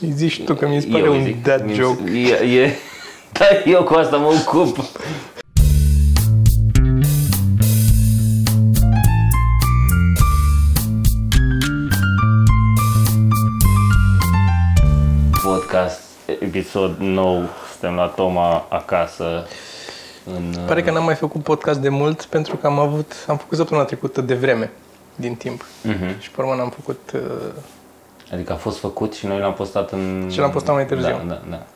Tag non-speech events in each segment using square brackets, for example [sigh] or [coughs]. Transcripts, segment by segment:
Îi zici și tu că mi se pare Eu un zic, dad mi- joke. E, e, [laughs] da, eu cu asta mă ocup. Podcast, episod nou, suntem la Toma acasă. În, Pare că n-am mai făcut podcast de mult pentru că am avut, am făcut săptămâna trecută de vreme din timp. Mhm. Și pe urmă n-am făcut uh, Adică a fost făcut și noi l-am postat în... Și l-am postat mai târziu. Da, da, da.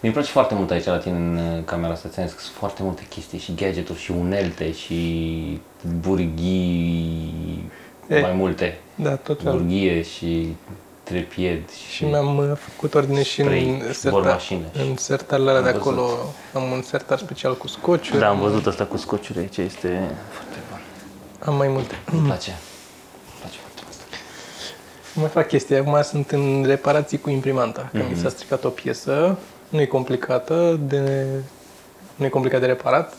Mi-e place foarte mult aici la tine în uh, camera asta, ți-am zis că sunt foarte multe chestii și gadgeturi și unelte și burghii E. mai multe. da, tot felul. Burghie și trepied și, Și mi-am uh, făcut ordine și Spray în, și serta, bormașină. în sertarele alea de Am văzut. acolo. Am un sertar special cu scociuri. Da, am văzut asta cu scociuri aici, este foarte bun. Am mai multe. Îmi place. Îmi place foarte mult. Mai fac chestii. Acum sunt în reparații cu imprimanta. Că mi s-a stricat o piesă. Nu e complicată de... Nu e complicat de reparat.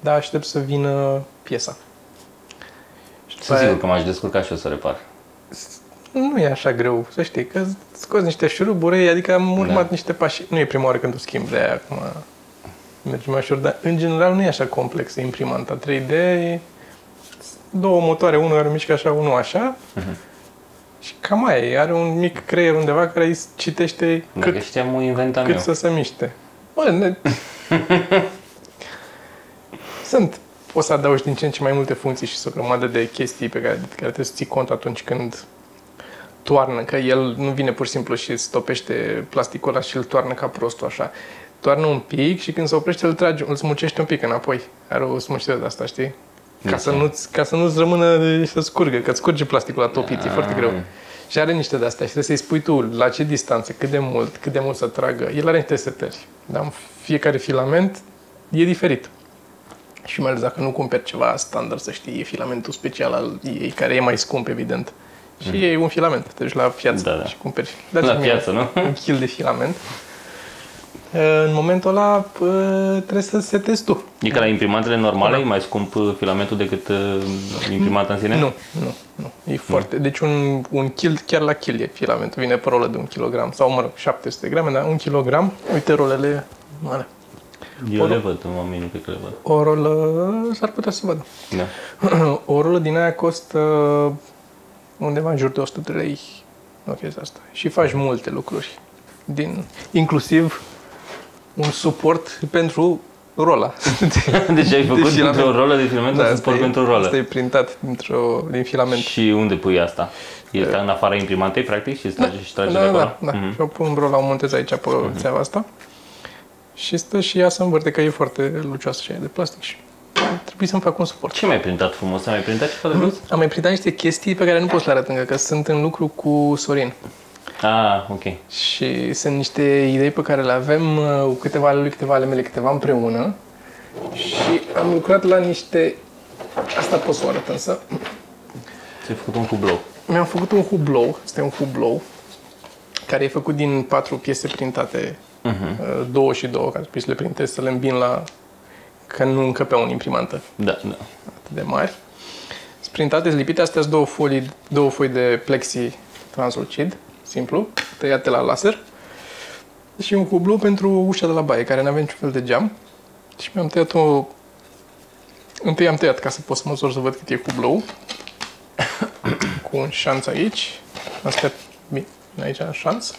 Dar aștept să vină piesa. Și după Sunt aia- sigur că m-aș descurca și eu să repar. Nu e așa greu, să știi, că scoți niște șuruburi, adică am urmat Da. niște pași. Nu e prima oară când o schimb de aia acum. Merge mai ușor, dar în general nu e așa complexă imprimanta 3D. E două motoare, unul are mișcă așa, unul așa. Și cam aia e. Are un mic creier undeva care îi citește Dacă cât, știam, o inventam cât eu. să se miște. Bă, ne... [laughs] Sunt. Poți să adaugi din ce în ce mai multe funcții și o grămadă de chestii pe care, de care trebuie să ții cont atunci când toarnă, că el nu vine pur și simplu și stopește plasticul ăla și îl toarnă ca prostul așa. Toarnă un pic și când se oprește îl trage, îl smucește un pic înapoi. Are o smucire de asta, știi? Ca De să, ce? nu-ți, ca să nu-ți rămână și să scurgă, că îți scurge plasticul la topit, e foarte Ah. greu. Și are niște de astea și trebuie să-i spui tu la ce distanță, cât de mult, cât de mult să tragă. El are niște setări, dar în fiecare filament e diferit. Și mai ales dacă nu cumperi ceva standard, să știi, e filamentul special al ei, care e mai scump, evident. Și e un filament, te duci la piață Da, da. și cumperi. La Dați-mi mie piață, nu? Un kil de filament. În momentul ăla pă, trebuie să setezi tu. E ca la imprimantele normale, e mai scump uh, filamentul decât uh, imprimanta în sine? Nu, nu, nu. E foarte. Deci un, un kil, chiar la kil e filamentul. Vine pe rolă de un kilogram. Sau, mă rog, 700 grame, dar un kilogram. Uite rolele mare. Eu le văd, oamenii nu cred că le văd. O rolă s-ar putea să vadă. Da. [clears throat] o rolă din aia costă undeva în jur de 100 de lei. O chestie asta. Și faci multe lucruri. Din, inclusiv un suport pentru rola. [laughs] Deci ai făcut filament. dintr-o rolă de filament da, asta suport e- pentru o rolă. Asta e printat dintr-o, din filament. Și unde pui asta? E în afara imprimantei, practic, și trage și trage da, de da, acolo? da, da. Mhm. Și o pun rola, o montez aici pe țeava asta. Și stă și ea să învârte, că e foarte lucioasă și e de plastic și trebuie să-mi fac un suport. Ce mai printat frumos? Ai mai printat ceva de plus? Am mai printat niște chestii pe care nu pot să le arăt încă, că sunt în lucru cu Sorin. Ah, ok. Și sunt niște idei pe care le avem, uh, câteva ale lui, câteva ale mele, câteva împreună. Și am lucrat la niște... Asta pot să o arăt însă. Ți-ai făcut un hublou. Mi-am făcut un hublou, este un hublou, care e făcut din patru piese printate, uh, două și două, care trebuie să le printez, să le îmbin la... că nu încăpeau în imprimantă Da, da. atât de mari. Sunt printate, sunt lipite, astea sunt două folii, două foi de plexi translucid, simplu, tăiate la laser. Și un hublou pentru ușa de la baie, care nu avea niciun fel de geam. Și mi-am tăiat o... Întâi am tăiat ca să pot să măsor să văd cât e hublou. [coughs] Cu un șanț aici. Astea mi- aici în șanț.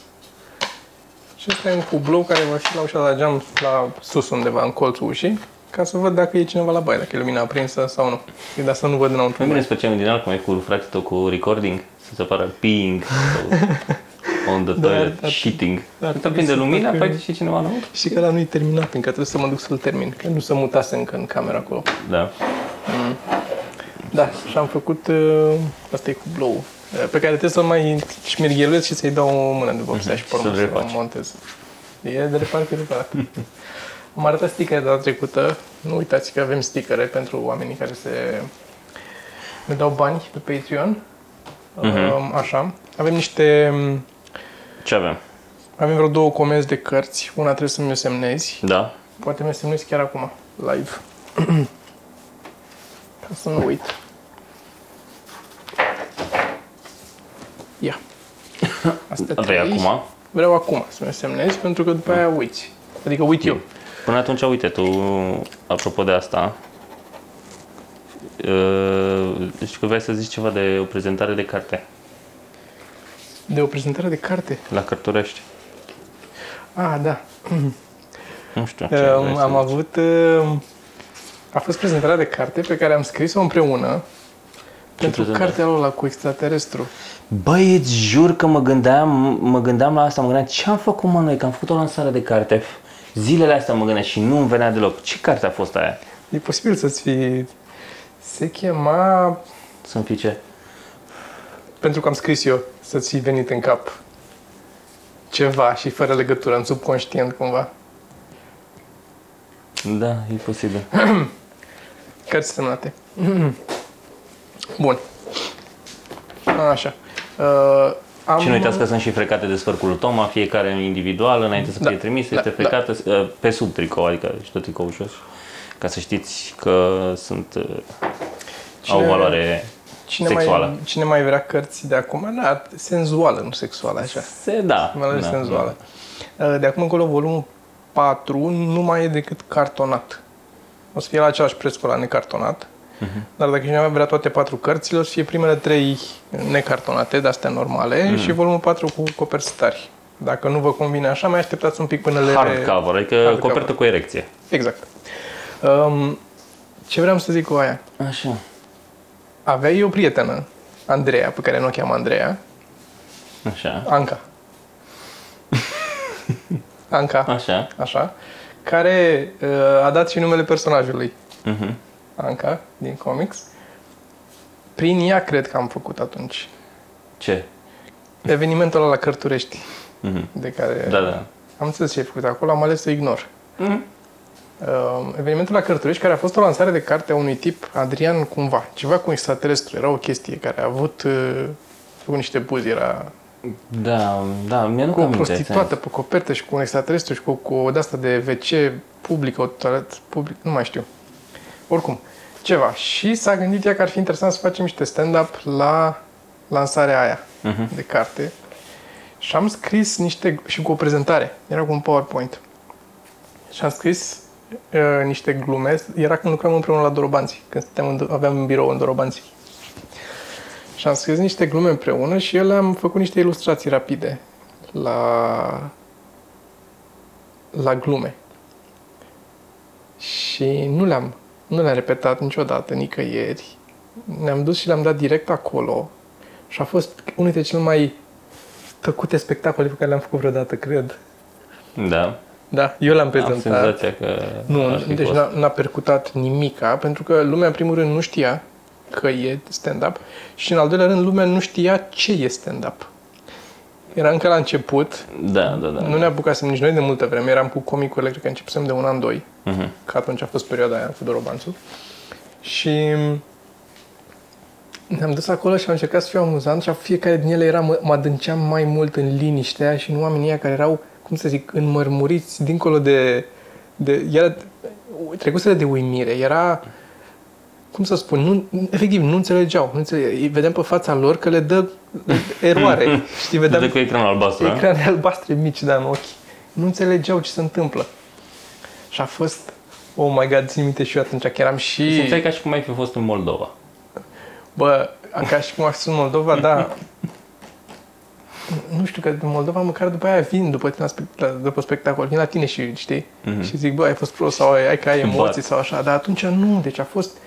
Și ăsta e un hublou care va fi la ușa de la geam la sus undeva, în colțul ușii, ca să văd dacă e cineva la baie, dacă e lumina aprinsă sau nu. Și de asta nu văd înăuntru. Mai bine să facem din alt, cum e cu frate tău cu recording, să se apară peeing sau [laughs] on the Da, toilet, da. shitting. Dar Dar trebuie prinde să lumina, facă- practic și cineva înăuntru. Și că ăla nu e terminat, încă trebuie să mă duc să-l termin, că nu se mutase încă în camera acolo. Da. Da, și am făcut, uh, asta e cu blow, uh, pe care trebuie să-l mai șmirghelez și să-i dau o mână de vopsea și pe urmă Să-l să-l refaci. montez. E de reparat pe reparat. [laughs] Am arătat stickere de data trecută. Nu uitați că avem stickere pentru oamenii care se ne dau bani pe Patreon. Uh, Așa. Avem niște Ce avem? avem vreo două comenzi de cărți. Una trebuie să mi-o semnezi. Da? Poate mi-o semnezi chiar acum, live. [clears throat] Ca să nu uit. Ia. [coughs] Astea Vrei trei. acum? vreau acum să mi semnezi, pentru că după aia uiți. Adică uit eu. Până atunci, uite, tu, apropo de asta, uh, știu că vrei să zici ceva de o prezentare de carte De o prezentare de carte. la Cărturești. Ah, da. Nu știu ce Uh, vrei să am zici. avut... Uh, a fost prezentarea de carte pe care am scris-o împreună pentru prezentare? cartea ăla cu extraterestru. Băi, îți jur că mă gândeam, mă gândeam la asta, mă gândeam ce am făcut mă noi, că am făcut o lansare de carte. Zilele astea mă gândeam și nu îmi venea deloc. Ce carte a fost aia? E posibil să-ți fi... Se chema... Să-mi fie ce? Pentru că am scris eu, să-ți fi venit în cap ceva și fără legătură, în subconștient cumva. Da, e posibil. [clears throat] Cărți semnate. [clears throat] Bun. Așa. Uh, am... Și nu uitați că sunt și frecate de sfărcul lui Toma, fiecare individual, înainte să Da, fie trimis, da, este da. frecată uh, pe sub tricou, adică și tot tricou jos, ca să știți că sunt, uh, au Cine- valoare Cine sexuală. mai, cine mai vrea cărți de acum? Da, senzuală, nu sexuală, așa. Se, da. Mai ales da, senzuală. Uh, De acum încolo, volumul 4 nu mai e decât cartonat. O să fie la același preț cu la necartonat. Mhm. Dar dacă cineva vrea toate patru cărțile, o să fie primele trei necartonate, de astea normale, Mhm. și volumul 4 cu coperți tari. Dacă nu vă convine așa, mai așteptați un pic până le... Da. Hardcover, adică Hardcover. copertă cu erecție. Exact. Um, ce vreau să zic cu aia? Așa. Aveai o prietenă, Andreea, pe care nu o cheamă Andreea, Așa. Anca. [laughs] Anca, Așa. așa, care uh, a dat și numele personajului, Mhm. Anca, din comics. Prin ea cred că am făcut atunci. Ce? Evenimentul ăla la Cărturești, Mhm. de care Da, da. am înțeles ce ai făcut acolo, am ales să ignor. Mhm. Uh, evenimentul la Cărturești, care a fost o lansare de carte a unui tip, Adrian cumva, ceva cu extraterestru, era o chestie care a avut, uh, făcut niște buzi, era Da, da, mi-a cu o aminte. prostituată pe copertă și cu un extraterestru și cu, cu o de-asta de WC publică, o toalet public, nu mai știu. Oricum, ceva. Și s-a gândit ea că ar fi interesant să facem niște stand-up la lansarea aia Mhm. de carte. Și am scris niște, și cu o prezentare, era cu un PowerPoint. Și am scris uh, niște glume, era când lucram împreună la Dorobanți, când stăteam în, aveam un birou în Dorobanți. Și am scris niște glume împreună și el am făcut niște ilustrații rapide la, la glume. Și nu le-am, nu le-am repetat niciodată, nicăieri. Ne-am dus și le-am dat direct acolo. Și a fost unul dintre cele mai tăcute spectacole pe care le-am făcut vreodată, cred. Da. Da, eu l-am Am prezentat. senzația că Nu, ar fi deci fost. n-a, n-a percutat nimica, pentru că lumea, în primul rând, nu știa că e stand-up și, în al doilea rând, lumea nu știa ce e stand-up. Era încă la început, Da, da, da. nu ne apucasem nici noi de multă vreme, eram cu comicul electric, începusem de un an, doi, Mhm. că atunci a fost perioada aia cu Dorobanțu. Și ne-am dus acolo și am încercat să fiu amuzant și fiecare din ele era, mă, mă adânceam mai mult în liniștea și în oamenii ăia care erau, cum să zic, înmărmuriți dincolo de... de era, trecuseră de uimire, era cum să spun, nu, efectiv, nu înțelegeau. Nu înțelegeau. Îi Vedeam pe fața lor că le dă eroare. [laughs] Știi, vedeam Dă cu ecranul albastru, da? ecrane albastre mici, da, în ochi. Nu înțelegeau ce se întâmplă. Și a fost, oh my god, țin minte și eu atunci, că eram și... Simțeai ca și cum ai fi fost în Moldova. Bă, ca și cum aș fost în Moldova, da. [laughs] Nu știu, că din Moldova măcar după aia vin, după, tine, la spect- la- după spectacol, vin la tine și știi, Mhm. și zic, bă, ai fost prost sau ai, ai că ai emoții Bat. sau așa, dar atunci nu, deci a fost,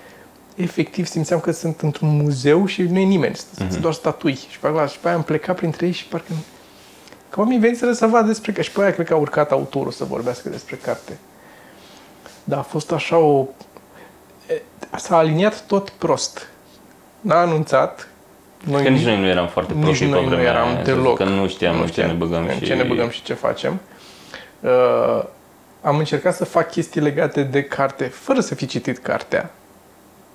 efectiv simțeam că sunt într-un muzeu și nu e nimeni, sunt Mhm. doar statui. Și pe, acolo, și pe aia am plecat printre ei și parcă... Că oamenii veniseră să vadă despre... că Și pe aia cred că a urcat autorul să vorbească despre carte. Dar a fost așa o... e, S-a aliniat tot prost. N-a anunțat. Noi Că nici noi nu eram foarte nici profi pe noi nu vremea eram aia, deloc. Că nu știam în ce ne băgăm în și... ce ne băgăm și ce facem. Uh, am încercat să fac chestii legate de carte, fără să fi citit cartea.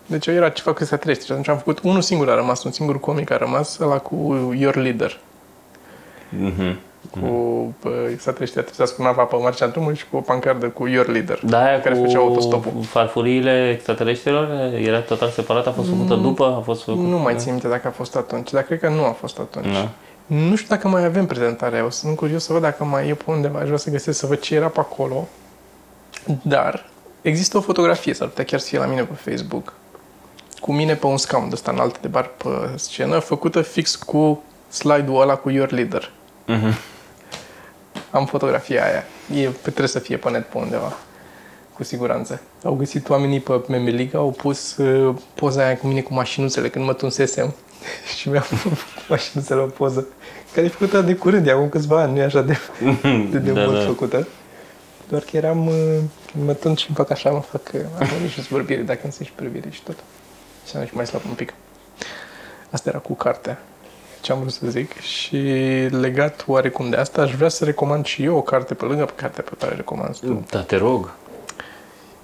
Deci era ceva că se trăiește. Și atunci am făcut unul singur a rămas, un singur comic a rămas, ăla cu Your Leader. Mhm. Cu uh, extraterestri aterizați cu nava pe marginea drumului și cu o pancardă cu Your Leader. Da, aia care cu făcea autostopul. farfuriile extraterestrilor era total separat, a fost făcută după, a fost făcută... Nu mai țin minte dacă a fost atunci, dar cred că nu a fost atunci. Da. Nu știu dacă mai avem prezentarea. O să sunt curios să văd dacă mai e pe undeva. Aș vrea să găsesc să văd ce era pe acolo. Dar există o fotografie, s-ar putea chiar să fie la mine pe Facebook, cu mine pe un scaun de ăsta înalt de bar pe scenă, făcută fix cu slide-ul ăla cu Your Leader. Mhm. Am fotografia aia. E, trebuie să fie pe net pe undeva. Cu siguranță. Au găsit oamenii pe Memeliga, au pus uh, poza aia cu mine cu mașinuțele când mă tunsesem [laughs] și mi-am făcut mașinuțele o poză care e făcută de curând, de acum câțiva ani, nu e așa de, [laughs] de, de Da, mult da. făcută. Doar că eram, uh, când mă tund și îmi fac așa, mă fac, uh, am venit și vorbire, dacă nu și privire și tot. Și am și mai slab un pic. Asta era cu cartea, ce am vrut să zic. Și legat oarecum de asta, aș vrea să recomand și eu o carte pe lângă cartea pe care o recomand tu. Da, te rog.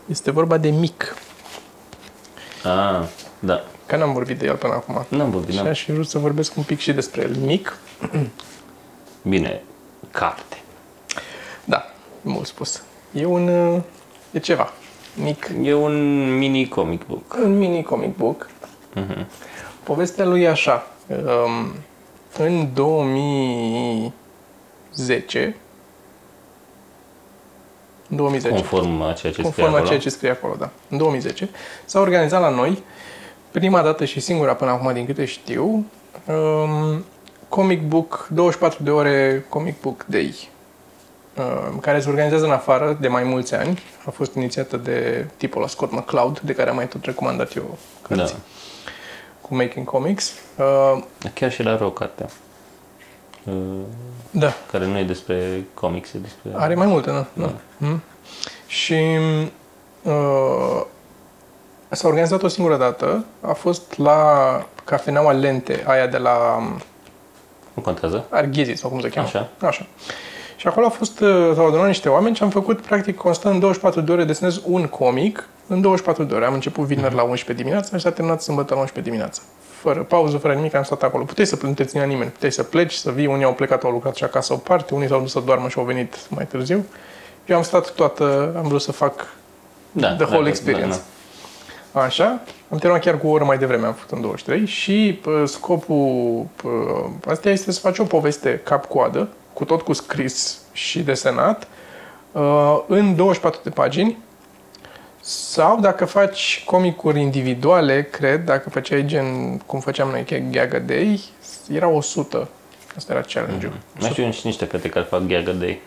Este vorba de Mic, Ah, da. că n-am vorbit de el până acum. N-am vorbit, Și n-am. aș fi vrut să vorbesc un pic și despre el. Mic, [clears throat] Bine, carte. da, mult spus. E un, uh, e ceva. Mic, E un mini comic book. un mini comic book. Povestea lui e așa. Um, în 2010, în 2010, Conform a ceea ce scrie conform a acolo. ceea ce scrie acolo, da. În 2010 s-a organizat la noi, prima dată și singura până acum din câte știu, um, comic book, 24 de ore comic book day, um, care se organizează în afară de mai mulți ani. A fost inițiată de tipul la Scott McCloud, de care am mai tot recomandat eu cărți Da. Cu Making Comics. Uh, Chiar și la o carte. Uh, da, Care nu e despre comics, e despre... Are mai multe, nu? Da. Mm. Și uh, s-a organizat o singură dată. A fost la cafeneaua Lente, aia de la um, Nu contează. Arghezi, sau cum se cheamă. Așa. Așa. Și acolo a fost, uh, s-au adunat niște oameni și am făcut, practic, constant în 24 de ore desenez un comic în 24 de ore. Am început vineri la 11 dimineața și s-a terminat sâmbătă la 11 dimineața. Fără pauză, fără nimic, am stat acolo. Puteai să nu te ținea nimeni, puteai să pleci, să vii, unii au plecat, au lucrat și acasă o parte, unii s-au dus să doarmă și au venit mai târziu. Eu am stat toată, am vrut să fac Da, the da, whole da, experience. Da, Așa, am terminat chiar cu o oră mai devreme, am făcut în 23 și pă, scopul pă, asta este să faci o poveste cap-coadă, cu tot cu scris și desenat, uh, în 24 de pagini, sau dacă faci comicuri individuale, cred, dacă făceai gen cum făceam noi, Gag a Day, era 100. Asta era challenge-ul. Mai știu și niște fete care fac gag a day.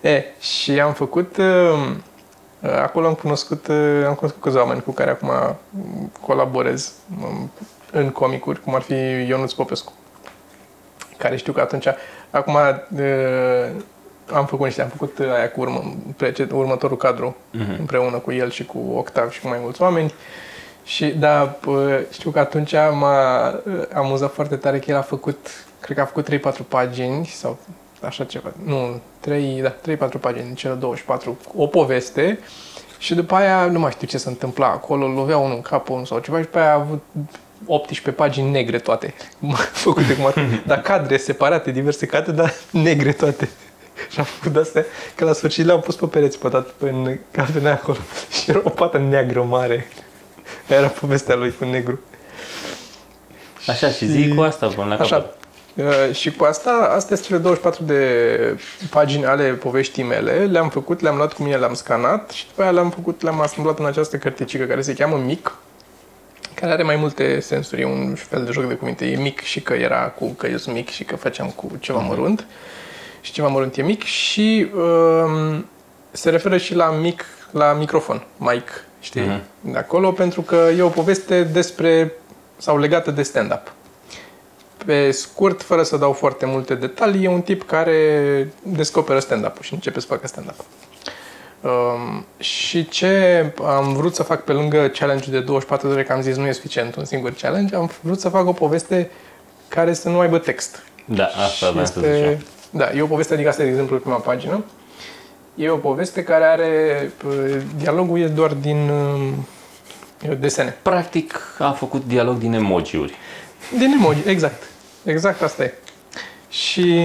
E, și am făcut, uh, acolo am cunoscut, uh, am cunoscut câțiva oameni cu care acum mm, colaborez um, în comicuri, cum ar fi Ionuț Popescu, care știu că atunci, acum uh, am făcut niște, am făcut uh, aia cu urmă, prece- următorul cadru Mhm. împreună cu el și cu Octav și cu mai mulți oameni. Și da, p- știu că atunci m-a uh, amuzat foarte tare că el a făcut, cred că a făcut 3-4 pagini sau așa ceva, nu, 3, da, 3-4 pagini din cele 24, o poveste și după aia nu mai știu ce se întâmpla acolo, îl lovea unul în cap unul sau ceva și după aia a avut 18 pagini negre toate, [laughs] făcute cum ar fi, [laughs] dar cadre separate, diverse cadre, dar [laughs] negre toate. Și am făcut astea, că la sfârșit le-am pus pe pereți pe tot în cafenea acolo și era o pată neagră mare. Era povestea lui cu negru. Așa, și zi cu asta până la Așa. capăt. Uh, și cu asta, astea sunt cele 24 de pagini ale poveștii mele. Le-am făcut, le-am luat cu mine, le-am scanat și după aia le-am făcut, le-am asamblat în această cărticică care se cheamă Mic, care are mai multe sensuri, e un fel de joc de cuvinte. E mic și că era cu că eu sunt mic și că făceam cu ceva mărunt. Și ceva mărunt e mic și um, se referă și la mic, la microfon, mic, știi? Mhm. De acolo, pentru că e o poveste despre, sau legată de stand-up. Pe scurt, fără să dau foarte multe detalii, e un tip care descoperă stand-up-ul și începe să facă stand-up. Um, și ce am vrut să fac pe lângă challenge de 24 de ore, că am zis nu e suficient un singur challenge, am vrut să fac o poveste care să nu aibă text. Da, asta Și vreau să zic și eu. Da, e o poveste, adică asta e de exemplu prima pagină. E o poveste care are, p- dialogul e doar din um, desene. Practic a făcut dialog din emojiuri. Din emoji, exact. Exact asta e. Și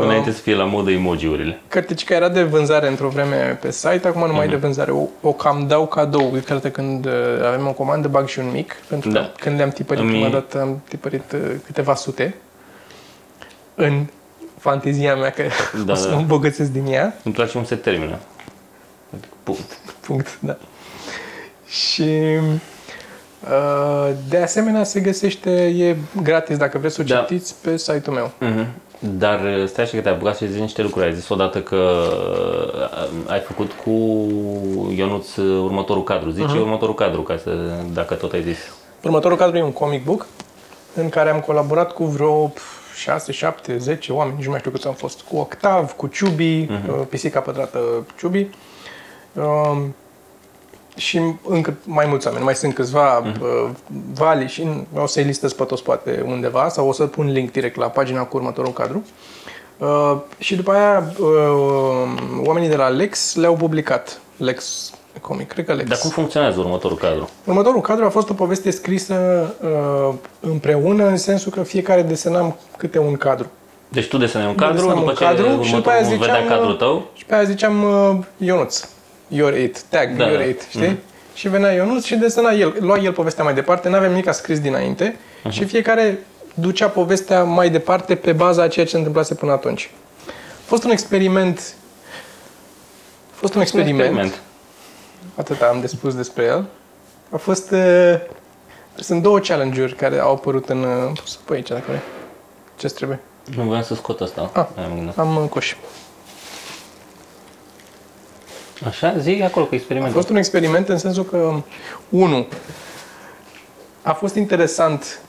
Înainte să fie la modă emoji-urile. Cărticica era de vânzare într-o vreme pe site, acum nu mai e de vânzare. O, o cam dau cadou. Cred că când uh, avem o comandă, bag și un mic, pentru că Da. când le-am tipărit Îmi- prima dată, am tipărit uh, câteva sute în fantezia mea că Da, [laughs] o să da. mă îmbogățesc din ea. Îmi place cum se termină. Punct. Punct, [laughs] da. Și uh, de asemenea se găsește, e gratis dacă vreți să o Da. citiți pe site-ul meu. Mhm. Dar uh, stai așa că te-ai apucat să zici niște lucruri. Ai zis odată că uh, ai făcut cu Ionuț uh, următorul cadru. Zici următorul cadru, ca să, dacă tot ai zis. Următorul cadru e un comic book în care am colaborat cu vreo 6, 7, 10 oameni, nici nu mai știu câți am fost. Cu Octav, cu Ciubi, uh, pisica pătrată Ciubi. Um, și încă mai mulți oameni, mai sunt câțiva uh, Vali și o să-i listez pe toți poate undeva sau o să pun link direct la pagina cu următorul cadru. Uh, și după aia uh, oamenii de la Lex le-au publicat. Lex Comic, cred că Lex. Dar cum funcționează următorul cadru? Următorul cadru a fost o poveste scrisă uh, împreună, în sensul că fiecare desenam câte un cadru. Deci tu desenai un cadru, desenam după un ce cadru și următorul după aia vedea ziceam, cadrul uh, tău, Și pe aia ziceam uh, Ionuț, you're it, tag, Da, you're da. it, știi? Și venea Ionuț și desena el, lua el povestea mai departe, n-aveam nimic scris dinainte și fiecare ducea povestea mai departe pe baza a ceea ce se întâmplase până atunci. A fost un experiment a fost un experiment, experiment. atât am de spus despre el. A fost uh, sunt două challenge-uri care au apărut în... Uh, poți să pui aici dacă vrei. Ce trebuie? Nu voiam să scot asta. Ah. Aia mă gândeam. Am în coș. Așa, zi acolo cu A experimentul. fost un experiment în sensul că, unu, a fost interesant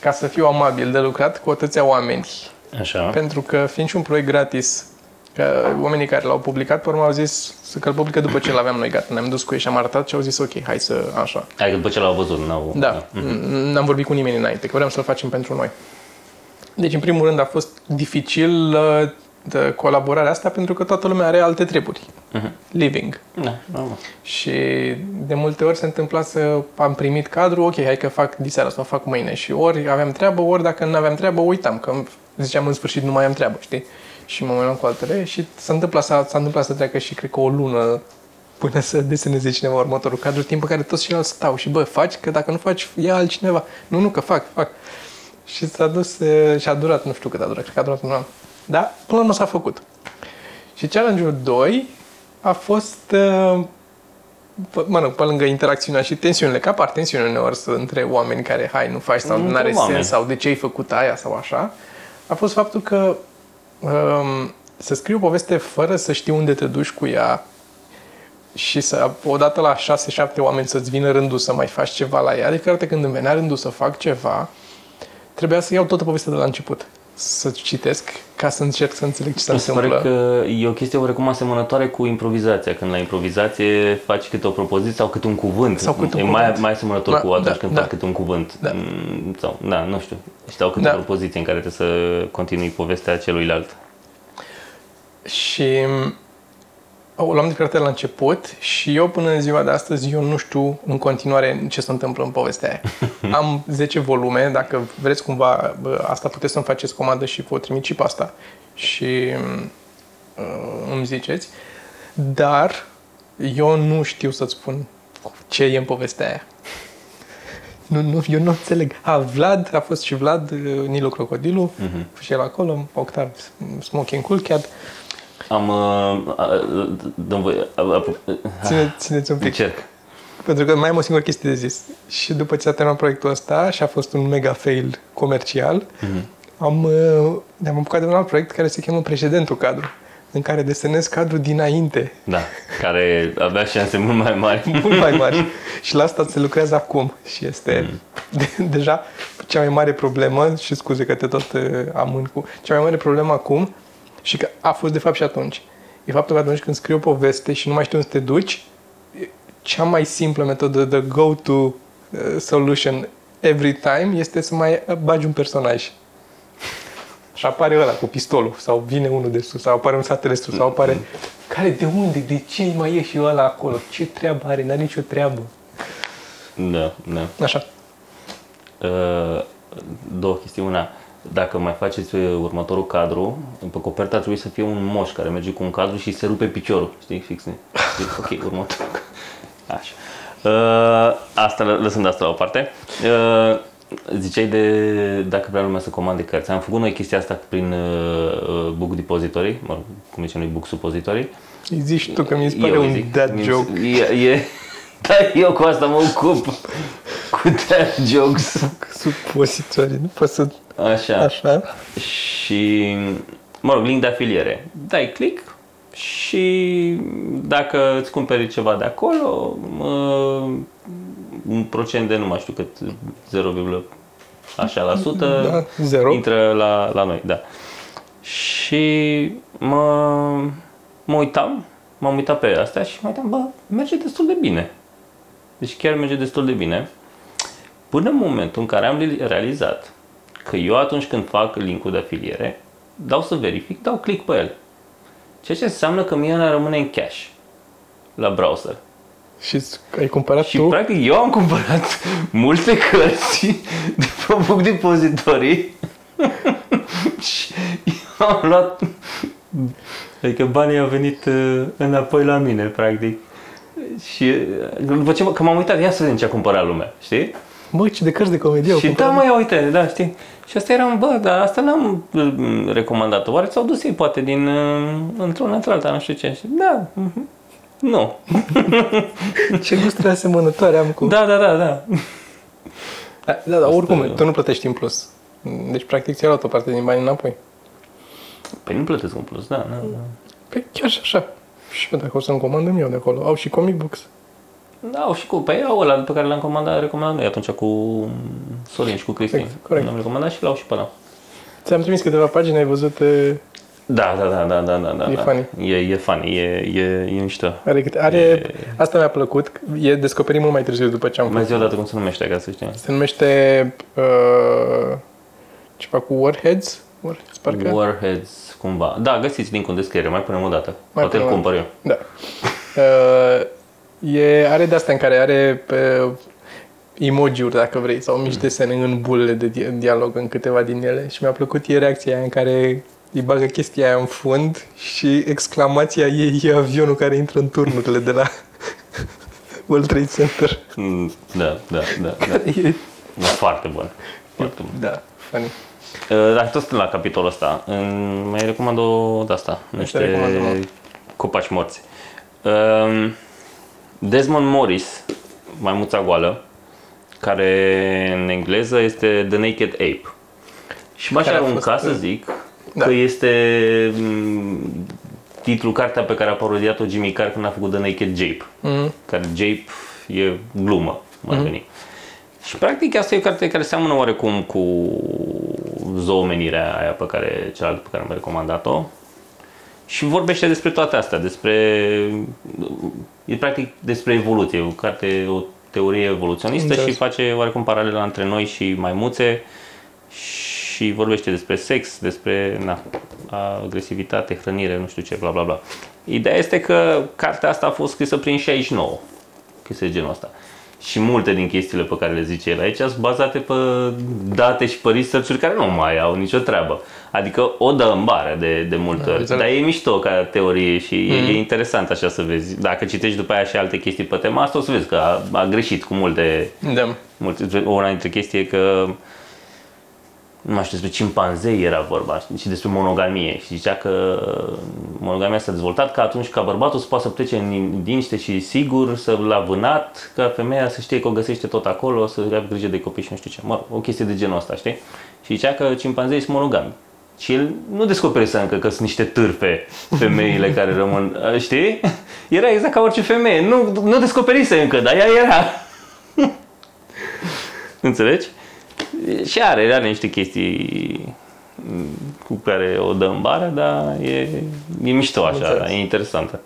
ca să fiu amabil de lucrat cu atâția oameni. Așa. Pentru că, fiind și un proiect gratis, că oamenii care l-au publicat, pe urmă au zis să că îl publică după ce l-aveam noi gata. Ne-am dus cu ei și am arătat și au zis ok, hai să așa. Adică după ce l-au văzut, n-au... Da, n-am vorbit cu nimeni înainte, că vreau să-l facem pentru noi. Deci, în primul rând, a fost dificil uh, de colaborarea asta pentru că toată lumea are alte treburi. Living. Da, normal. Și de multe ori se întâmpla să am primit cadru, ok, hai că fac diseară sau fac mâine. Și ori aveam treabă, ori dacă nu aveam treabă, uitam, că ziceam în sfârșit nu mai am treabă, știi? Și mă mai luam cu altele și s-a întâmplat, s-a, s-a întâmplat să treacă și cred că o lună până să deseneze cineva următorul cadru, timp pe care toți ceilalți stau și bă, faci, că dacă nu faci, ia altcineva. Nu, nu, că fac, fac. Și s-a dus e, și a durat, nu știu cât a durat, cred că a durat un an. Da, până la urmă s-a făcut. Și challenge-ul 2 a fost uh, P- mă rog, pe lângă interacțiunea și tensiunile, că apar tensiuni uneori să- între oameni care, hai, nu faci sau nu Între are oameni. sens sau de ce ai făcut aia sau așa, a fost faptul că um, să scriu o poveste fără să știi unde te duci cu ea și să, odată la 6-7 oameni să-ți vină rândul să mai faci ceva la ea, de fiecare dată când îmi venea rândul să fac ceva, trebuia să iau toată povestea de la început, să citesc, ca să încerc să înțeleg ce se Mi se pare întâmplă. că e o chestie oarecum asemănătoare cu improvizația. Când la improvizație faci câte o propoziție sau câte un cuvânt. Sau câte un e mai, cuvânt. mai asemănător Da, cu atunci da, când da. faci câte un cuvânt. Da. Mm, Sau, da, nu știu. Știau câte Da. o propoziție în care trebuie să continui povestea celuilalt. Și o luam de fiecare dată la început și eu până în ziua de astăzi eu nu știu în continuare ce se întâmplă în povestea aia. [laughs] Am 10 volume, dacă vreți cumva bă, asta puteți să-mi faceți comandă și vă o trimit și pe asta și uh, îmi ziceți. Dar eu nu știu să-ți spun ce e în povestea aia. Nu, nu, eu nu înțeleg. A, Vlad, a fost și Vlad, uh, Nilu Crocodilu, uh-huh. și el acolo, Octav Smoking Cool Cat. Am... Uh, uh, dăm voi... Uh, uh, Ține, țineți un pic. încerc. Pentru că mai am o singură chestie de zis. Și după ce a terminat proiectul ăsta și a fost un mega fail comercial, Mhm. am, uh, ne-am apucat de un alt proiect care se cheamă Precedentul Cadru, în care desenez cadru dinainte, Da, care avea șanse mult mai mari. [laughs] mult mai mari. și la asta se lucrează acum. Și este Mhm. de, deja cea mai mare problemă, și scuze că te tot uh, amân cu, cea mai mare problemă acum, și că a fost de fapt și atunci, e faptul că atunci când scrii o poveste și nu mai știi unde să te duci, e cea mai simplă metodă, the go-to uh, solution every time, este să mai bagi un personaj. Și apare ăla cu pistolul, sau vine unul de sus, sau apare un satelistu, sau apare... Care, de unde, de ce mai e și ăla acolo? Ce treabă are? N-are nicio treabă. Da, da. Așa. Uh, două chestii. Una, dacă mai faceți uh, următorul cadru, pe coperta trebuie să fie un moș care merge cu un cadru și se rupe piciorul, știi, fix. Zic, ok, următorul. Așa. Uh, asta, lăsând asta la o parte. Uh, ziceai de dacă vrea lumea să comande cărți. Am făcut noi chestia asta prin uh, uh Book Depository, mă rog, cum zicem noi, Book Suppository. Îi zici tu că mi se pare Eu un zic, dad mi- joke. E, e, da, eu cu asta mă ocup. Cu dad jokes. Supozitorii, nu pot să... Așa. Așa. Și, mă rog, link de afiliere. Dai click și dacă îți cumperi ceva de acolo, mă, un procent de nu mai știu cât, 0, așa la sută, Da, zero. intră la, la noi, da. Și mă, mă uitam, m-am uitat pe astea și mă uitam, bă, merge destul de bine. Deci chiar merge destul de bine. Până în momentul în care am realizat că eu atunci când fac linkul de afiliere, dau să verific, dau click pe el. Ceea ce înseamnă că mie ăla rămâne în cash la browser. Și ai cumpărat Și tu? practic eu am cumpărat multe cărți de pe Book Depository și eu am luat adică banii au venit uh, înapoi la mine practic și uh, după ce mă- că m-am uitat, ia să vedem ce a cumpărat lumea, știi? Mă, ce de cărți de comedie au Și da, cumpărat. mă, ia uite, da, știi? Și asta eram, bă, dar asta n-am mm, recomandat Oare ți-au dus ei poate din, uh, într-una într-alta, nu știu ce. Și, da, mhm. nu. [laughs] Ce gusturi asemănătoare am cu... Da, da, da, da. Da, da, dar oricum, tu nu plătești în plus. Deci, practic, ți-ai luat o parte din bani înapoi. Păi nu plătesc un plus, da, da, da. Păi chiar și așa. Și eu dacă o să-mi comandăm eu de acolo. Au și comic books. Da, au și cu, pe au ăla pe care l-am comandat, recomandat noi atunci cu Sorin și cu Cristin. Exact, corect. L-am recomandat și l-au și pe ăla. Ți-am trimis câteva pagini, ai văzut... e, Da, da, da, da, da, da, da. E da. funny. E, e funny, e, e, e mișto. Are, câte- are, asta mi-a plăcut. E descoperit mult mai târziu după ce am Mai făcut. zi o dată cum se numește, ca să știi. Se numește uh, ceva cu Warheads. Warheads, parcă. Warheads, cumva. Da, găsiți linkul în descriere, mai punem o dată. Mai Poate îl punem o cumpăr eu. Da. Uh, [laughs] e, are de astea în care are uh, emoji-uri, dacă vrei, sau mici desene în bulele de di- dialog în câteva din ele. Și mi-a plăcut e reacția aia în care îi bagă chestia aia în fund și exclamația ei e avionul care intră în turnurile de la [laughs] World Trade Center. Mm, Da, da, da. da. [laughs] E, Da, foarte bun. Foarte bun. da, funny. Uh, Dacă tot sunt la capitolul ăsta, îmi mai recomand o de asta, niște recomandă, mă. copaci morți. Um, Desmond Morris, maimuța goală, care în engleză este The Naked Ape. Și m-aș Care a arunca fost, să uh, zic da. că este mm, titlul cartea pe care a parodiat-o Jimmy Carr când a făcut The Naked Jape. Mm. Care Jape e glumă, mă mm veni. Și practic asta e o carte care seamănă oarecum cu zoomenirea aia pe care, cealaltă pe care am recomandat-o. Și vorbește despre toate astea, despre... E practic despre evoluție, e o carte, o teorie evoluționistă Înțeles. și face oarecum paralela între noi și maimuțe și vorbește despre sex, despre na, agresivitate, hrănire, nu știu ce, bla bla bla. Ideea este că cartea asta a fost scrisă prin 69, chestii de genul ăsta. Și multe din chestiile pe care le zice el aici sunt bazate pe date și pe research care nu mai au nicio treabă. Adică o dă în bară de, de multe ori. înțeles. Dar e mișto ca teorie și mm. e interesant așa să vezi. Dacă citești după aia și alte chestii pe tema asta, o să vezi că a, a greșit cu multe Da. Multe, una dintre chestii e că nu mai știu, despre cimpanzei era vorba și despre monogamie și zicea că monogamia s-a dezvoltat ca atunci ca bărbatul să poată să plece în liniște și sigur să la vânat, ca femeia să știe că o găsește tot acolo, să aibă grijă de copii și nu știu ce. Mă rog, o chestie de genul ăsta, știi? Și zicea că cimpanzei sunt monogami. Și el nu descoperise încă că sunt niște târfe femeile [laughs] care rămân, știi? Era exact ca orice femeie. Nu, nu descoperise încă, dar ea era. [laughs] Înțelegi? Și are, are niște chestii mm, cu care o dă în bară, dar e, e mișto așa, Înțeles. e interesantă.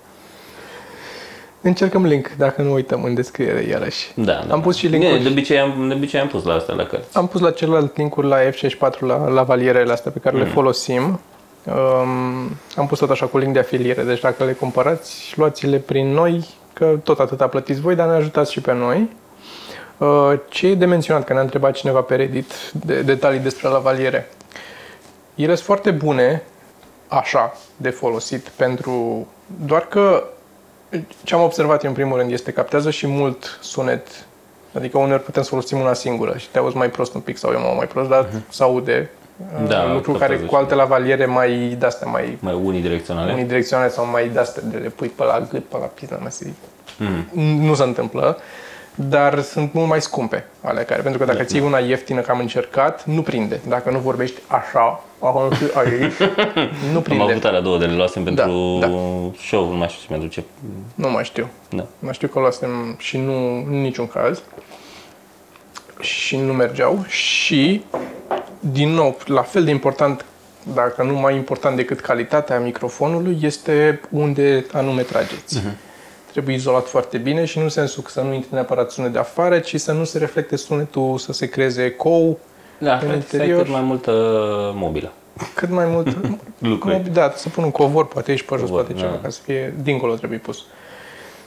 Încercăm link, dacă nu uităm în descriere iarăși. Da, da. Am pus și Bine, link-uri. de obicei am, de obicei am pus la asta la cărți. Am pus la celălalt linkuri la F64, la, la valierele astea pe care le folosim. Um, am pus tot așa cu link de afiliere, deci dacă le cumpărați, luați-le prin noi, că tot atâta plătiți voi, dar ne ajutați și pe noi. Uh, ce e de menționat, că ne-a întrebat cineva pe Reddit de detalii despre la valiere. ele sunt foarte bune așa de folosit pentru... Doar că ce am observat eu în primul rând este captează și mult sunet Adică uneori putem să folosim una singură și te auzi mai prost un pic sau eu mă aud mai prost, dar uh-huh. se aude. Da, uh, lucru care captează cu alte lavaliere mai de-astea mai Mai unidirecționale. unidirecționale sau mai de-astea de le pui pe la gât, pe la pizda mea să Mhm. Nu se întâmplă, dar sunt mult mai scumpe alea care, pentru că dacă ții una ieftină, că am încercat, nu prinde. Dacă nu vorbești așa, acolo și aici, [laughs] nu Am prinde. avut alea două de le luasem pentru da. show, nu mai știu ce mi-a duce. Nu mai știu. Da. Mai știu că o luasem și nu în niciun caz. Și nu mergeau. Și, din nou, la fel de important, dacă nu mai important decât calitatea microfonului, este unde anume trageți. Trebuie izolat foarte bine și nu în sensul că să nu intre neapărat sunet de afară, ci să nu se reflecte sunetul, să se creeze ecou, Da, În frate, să ai interior. cât mai multă mobilă. cât mai mult... [laughs] Lucruri. Da, să pun un covor, poate aici pe jos, Covor, poate ceva, da. ca să fie dincolo trebuie pus.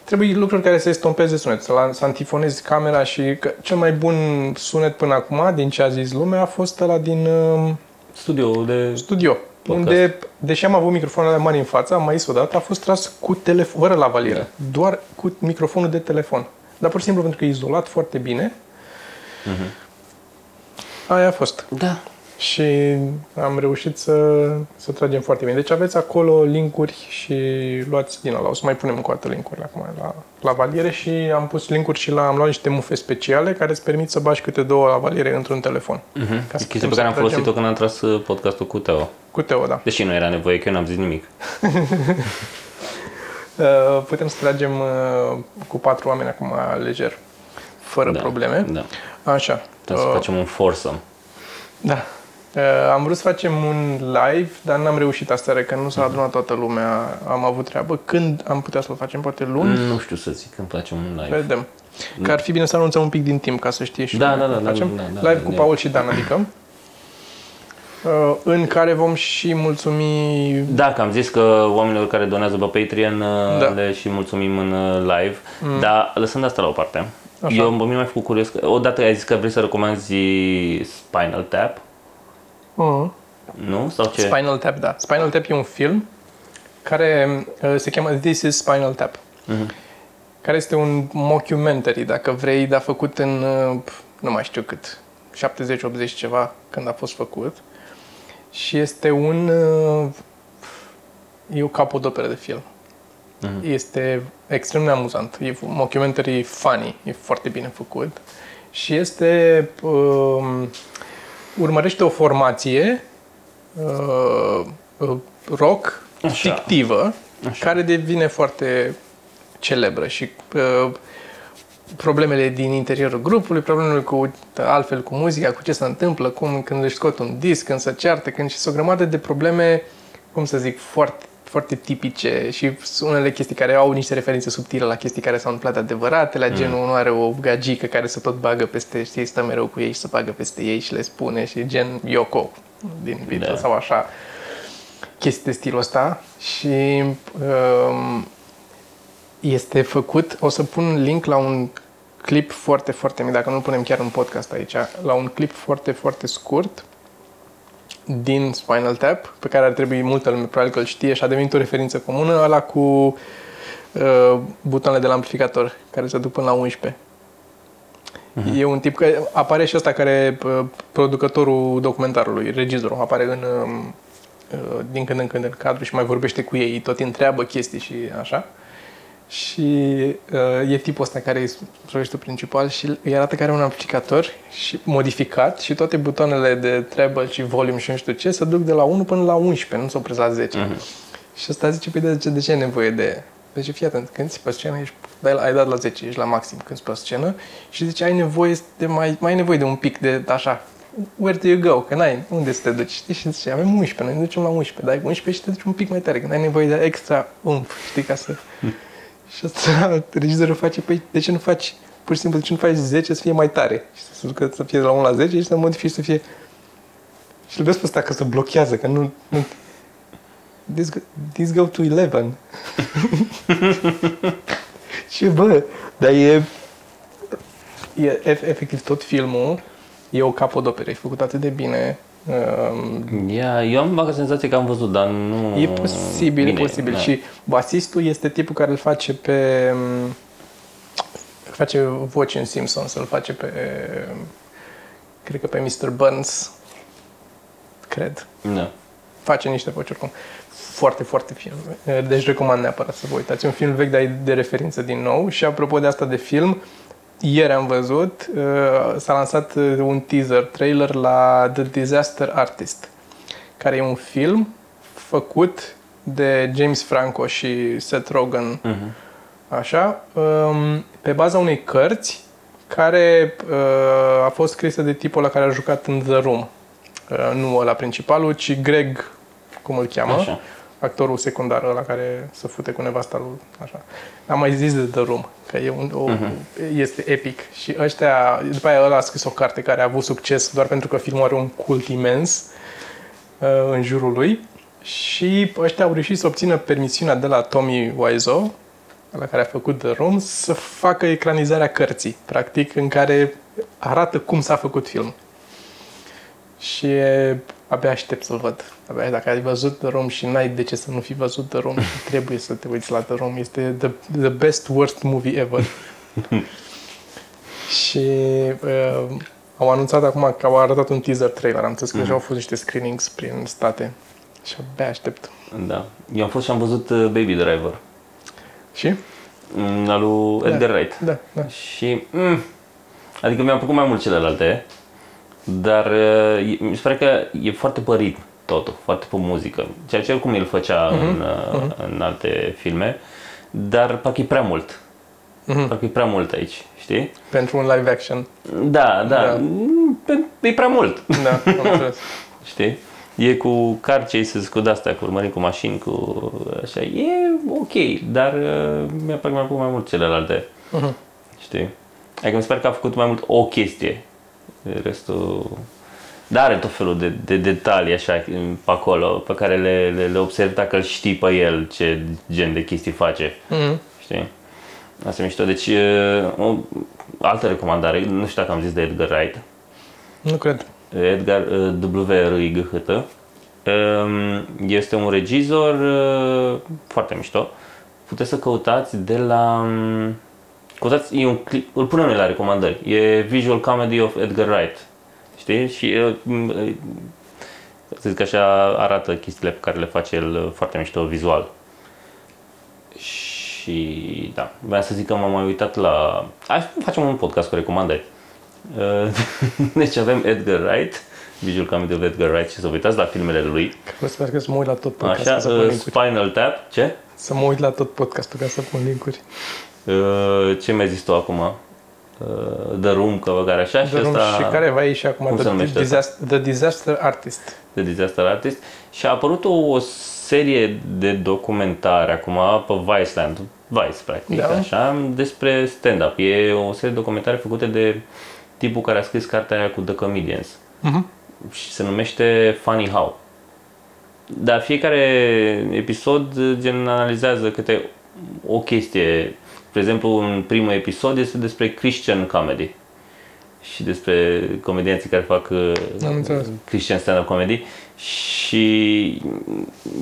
Trebuie lucruri care să estompeze sunet, să, la, să antifonezi camera și că cel mai bun sunet până acum, din ce a zis lumea, a fost ăla din uh, Studioul de... studio. Podcast. Unde, deși am avut microfoanele mari în față, am mai zis odată, a fost tras cu telefon, fără lavaliere, Da. doar cu microfonul de telefon. Dar pur și simplu pentru că e izolat foarte bine, aia a fost. Da. Și am reușit să, să tragem foarte bine. Deci aveți acolo linkuri și luați din ăla. O să mai punem încă o dată linkurile acum la, la valiere și am pus linkuri și la, am luat niște mufe speciale care îți permit să bagi câte două lavaliere într-un telefon. Uh-huh. Ca să Chestia putem pe care am să tragem folosit-o când am tras uh, podcastul cu Teo. Cu Teo, da. Deși nu era nevoie, că eu n-am zis nimic. [laughs] Uh, putem să tragem uh, cu patru oameni acum lejer, fără Da, probleme. Da. Așa. Putem să Uh, facem un foursome. Da. Uh, am vrut să facem un live, dar n-am reușit aseară, că nu s-a adunat toată lumea. Am avut treabă. Când am putea să-l facem? Poate luni? Nu știu să zic când facem un live. Vedem. Că ar fi bine să anunțăm un pic din timp ca să știe și Da, lumea da, când da, facem. da, da, da, Live da, cu da. Paul și Dan, adică. Uh, în care vom și mulțumi Da, că am zis că oamenilor care donează pe Patreon Da. da. le și mulțumim în uh, live, mm. dar lăsând asta la o parte. Așa. Eu mă mai făcut curios. Că, odată ai zis că vrei să recomanzi Spinal Tap, uh, nu? Sau ce? Spinal Tap, da. Spinal Tap e un film care uh, se cheamă This is Spinal Tap. Mhm. Care este un mockumentary, dacă vrei, dar făcut în, uh, nu mai știu cât, 70-80 ceva, când a fost făcut. Și este un... uh, E o capodoperă de film. Mhm. Este extrem de amuzant. E un mockumentary funny, e foarte bine făcut. Și este... Um, urmărește o formație uh, uh, rock Așa. fictivă Așa. care devine foarte celebră și uh, problemele din interiorul grupului, problemele cu altfel cu muzica, cu ce se întâmplă, cum când își scot un disc, când se ceartă, când și sunt o grămadă de probleme, cum să zic, foarte foarte tipice și sunt unele chestii care au niște referințe subtile la chestii care s-au întâmplat adevărate, la genul nu are o gagică care se tot bagă peste, știi, stă mereu cu ei și se bagă peste ei și le spune și gen Yoko din Beatles Da. sau așa chestii de stilul ăsta și um, este făcut, o să pun un link la un clip foarte, foarte mic, dacă nu punem chiar un podcast aici, la un clip foarte, foarte scurt din Spinal Tap, pe care ar trebui multă lume probabil că îl știe și a devenit o referință comună, ăla cu uh, butoanele de la amplificator, care se duc până la 11. E un tip, că apare și ăsta care e uh, producătorul documentarului, regizorul, apare în, um, uh, din când în când în cadru și mai vorbește cu ei, tot îi întreabă chestii și așa. Și uh, e tipul ăsta care e proiectul principal și îi arată că are un amplificator și modificat și toate butoanele de treble și volume și nu știu ce se duc de la 1 până la 11, nu se opresc la 10. Mhm. Și ăsta zice, păi de ce, de ce ai nevoie de... Deci fii atent, când ți pe scenă, ești, dai, la- ai dat la 10, ești la maxim când pe scenă și zice, ai nevoie de mai, mai ai nevoie de un pic de așa, where do you go? Că n-ai, unde să te duci? Știi? Și zice, avem 11, noi ne ducem la 11, dai 11 și te duci un pic mai tare, când ai nevoie de extra umf, știi, ca să... și asta [laughs] regizorul face, păi de ce nu faci, pur și simplu, de ce nu faci 10 să fie mai tare? Și să se ducă să fie de la 1 la 10 și să modifici să fie... Și îl vezi pe ăsta că se blochează, că nu... nu this, go, this go to 11. [laughs] și bă, dar e, e ef- efectiv tot filmul e o capodoperă, e făcut atât de bine, Uh, Ia, eu am vaga senzație că am văzut, dar nu... E posibil, Bine, e posibil. da. Și basistul este tipul care îl face pe... m, face voci în Simpsons, îl face pe... Cred că pe Mr. Burns. Cred. Da. Face niște voci oricum. Foarte, foarte film. Deci recomand neapărat să vă uitați. E un film vechi, dar e de referință din nou. Și apropo de asta de film, ieri am văzut, uh, s-a lansat uh, un teaser, trailer la The Disaster Artist, care e un film făcut de James Franco și Seth Rogen, Mhm. așa, um, pe baza unei cărți care uh, a fost scrisă de tipul la care a jucat în The Room. Uh, nu ăla principalul, ci Greg, cum îl cheamă, Așa. Actorul secundar ăla care se fute cu nevasta lui, așa. Am mai zis de The Room, că e un, o, este epic. Și ăștia, după aia ăla a scris o carte care a avut succes doar pentru că filmul are un cult imens uh, în jurul lui. Și ăștia au reușit să obțină permisiunea de la Tommy Wiseau, la care a făcut The Room, să facă ecranizarea cărții, practic, în care arată cum s-a făcut film. Și e, abia aștept să-l văd. Abia dacă ai văzut The Room și n-ai de ce să nu fi văzut The Room, [laughs] trebuie să te uiți la The Room. Este the, the best worst movie ever. [laughs] și uh, au anunțat acum că au arătat un teaser trailer. Am înțeles că deja au fost niște screenings prin state. Și abia aștept. Da. Eu am fost și am văzut uh, Baby Driver. Și? Mm, Al lui Edgar Wright. Da, da. Și, mm, adică mi-am plăcut mai mult celelalte, dar uh, e- mi se pare că e foarte pe ritm totul, foarte pe muzică, ceea ce oricum el făcea în, uh, în alte filme, dar parcă e prea mult. Parcă e prea mult aici, știi? Pentru un live action. Da, da, Da. Mm, pe- e prea mult, Da, am [laughs] înțeles. știi? E cu car chases, cu de-astea, cu urmărit cu mașini, cu așa, e ok, dar uh, mi-a plăcut mai mult mai mult celelalte. Mhm. Știi? Adică mi se pare că a făcut mai mult o chestie. Restul... Dar are tot felul de, de detalii așa pe acolo, pe care le, le, le observi dacă îl știi pe el ce gen de chestii face. Mhm. Știi? Asta e mișto. Deci, e, o altă recomandare, nu știu dacă am zis de Edgar Wright, Nu cred. Edgar uh, W. R. I. G. H. T. Um, Este un regizor uh, foarte mișto. Puteți să căutați de la... um, Căutați, e un clip, îl punem noi la recomandări. E Visual Comedy of Edgar Wright. Știi? Și uh, m, uh, să zic așa, arată chestiile pe care le face el uh, foarte mișto vizual. Și da, vreau să zic că m-am mai uitat la... Hai să facem un podcast cu recomandări. Uh, [laughs] Deci avem Edgar Wright, Visual Comedy of Edgar Wright și să vă uitați la filmele lui. Vreau să că să mă uit la tot podcastul Așa, să pun uh, linkuri. Spinal Tap, ce? Să mă uit la tot podcastul ca să pun linkuri. Uh, Ce mi-ai zis tu acum? Uh, The Room, căvăgare așa și The Room ăsta... și care va ieși acum cum se The, numește disaster, The Disaster Artist. de Disaster Artist și a apărut o, o serie de documentare acum pe Viceland, Vice practic, Da. așa, despre stand-up. E o serie de documentare făcute de tipul care a scris cartea aia cu The Comedians Mhm. și se numește Funny How. Dar fiecare episod gen analizează câte o chestie. De exemplu, în primul episod este despre Christian comedy și despre comedianții care fac uh, Am înțeles. Christian stand-up comedy și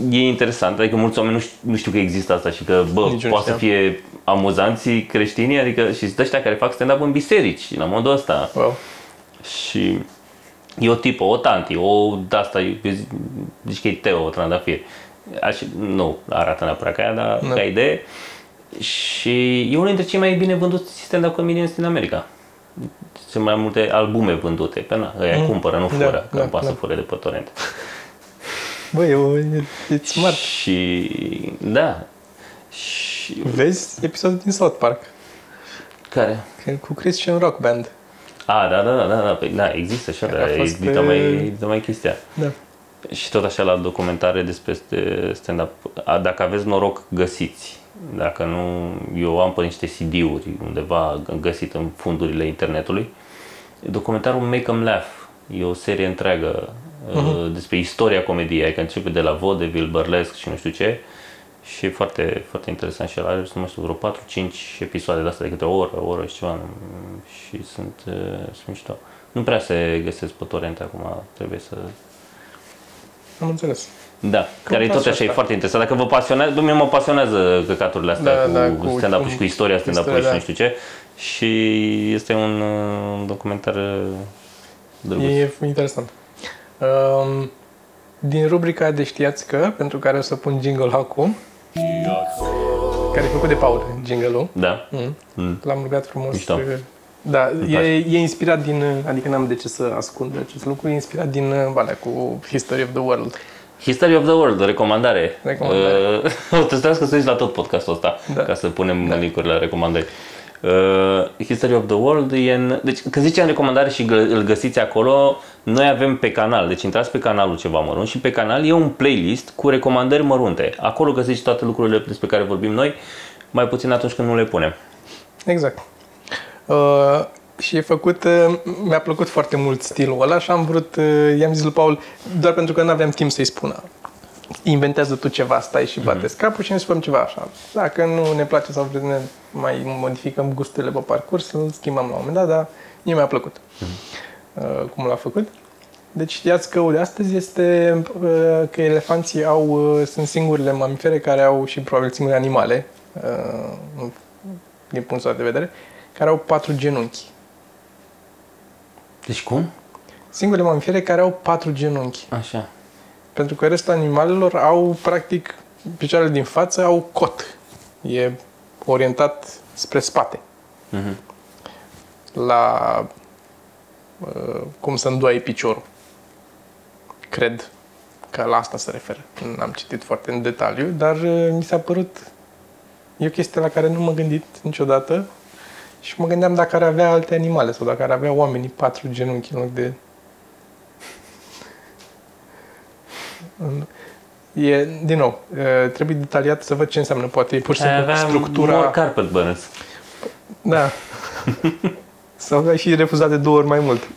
e interesant, adică mulți oameni nu știu, nu știu că există asta și că, bă, Nici eu nu poate să știam. fie amuzanții creștini, adică și sunt ăștia care fac stand-up în biserici, la modul ăsta. Wow. Și e o tipă, o tanti, o de-asta, eu zic, zici că e Teo, o trandafir. Aș, nu arată neapărat ca aia, dar Nu. ca idee. Și e unul dintre cei mai bine vânduți stand-up comedians din America. Sunt mai multe albume vândute, pe na, ăia Mm. cumpără, nu Da, fură, că da, nu poate da. să fure de pe torrent. Băi, e, e, e smart. Și da. Și Vezi episodul din South Park care? că- cu Christian Rock Band. A, da, da, da, da, da, păi, da există și Care a alea, e fost, dita e- mai, dita mai chestia. Da. Și tot așa la documentare despre st- stand-up. A, Dacă aveți noroc, găsiți. Dacă nu, eu am pe niște CD-uri undeva găsit în fundurile internetului. Documentarul Make 'em Laugh. E o serie întreagă uh, despre istoria comediei, adică începe de la vaudeville, burlesque și nu știu ce. Și e foarte, foarte interesant și el are, nu mai știu, vreo 4-5 episoade de astea de câte o oră, o oră și ceva. mm, Și sunt, uh, sunt mișto. Nu prea se găsesc pe torrent acum, trebuie să am înțeles. Da, care e tot place așa, e asta. foarte interesant. Dacă vă pasionează, mie mă pasionează căcaturile astea Da, cu, da, cu cu- stand-up cu- și cu istoria stand-up-ului și istoria, nu știu ce. Și este un uh, documentar uh, drăguț. E interesant. Um, din rubrica de știați că, pentru care o să pun jingle acum, care e făcut de Paul, jingle-ul. Da? Mm. Mm. L-am rugat frumos. Mișto. Da, e, place. e inspirat din, adică n-am de ce să ascund acest lucru, e inspirat din alea cu History of the World. History of the World, recomandare. Recomandare. Uh, [laughs] o să trebuiască să uiți la tot podcastul ăsta, Da. ca să punem da. link la recomandări. Uh, History of the World e în... Deci, când zicem recomandare și gă, îl găsiți acolo, noi avem pe canal. Deci intrați pe canalul Ceva Mărunt și pe canal e un playlist cu recomandări mărunte. Acolo găsiți toate lucrurile despre care vorbim noi, mai puțin atunci când nu le punem. Exact. Uh, și e făcut, uh, mi-a plăcut foarte mult stilul ăla și am vrut, uh, i-am zis lui Paul, doar pentru că nu aveam timp să-i spună. Inventează tu ceva, stai și bate mm-hmm. capul și ne spunem ceva așa. Dacă nu ne place sau vrem să ne mai modificăm gusturile pe parcurs, îl schimbăm la un moment dat, dar mie mi-a plăcut mm-hmm. uh, cum l-a făcut. Deci știați că de astăzi este uh, că elefanții au, uh, sunt singurele mamifere care au și probabil singure animale, uh, din punctul ăsta de vedere, care au patru genunchi. Deci cum? Singurele mamifere care au patru genunchi. Așa. Pentru că restul animalelor au, practic, picioarele din față au cot. E orientat spre spate. Mhm. La uh, cum să îndoaie piciorul. Cred că la asta se referă. N-am citit foarte în detaliu, dar uh, mi s-a părut e o chestie la care nu m-am gândit niciodată și mă gândeam dacă ar avea alte animale sau dacă ar avea oamenii patru genunchi în loc de E, din nou, e, trebuie detaliat să văd ce înseamnă. Poate e pur și Ai simplu avea structura... more carpet burners. Da. [laughs] Sau ai și refuzat de două ori mai mult. [laughs]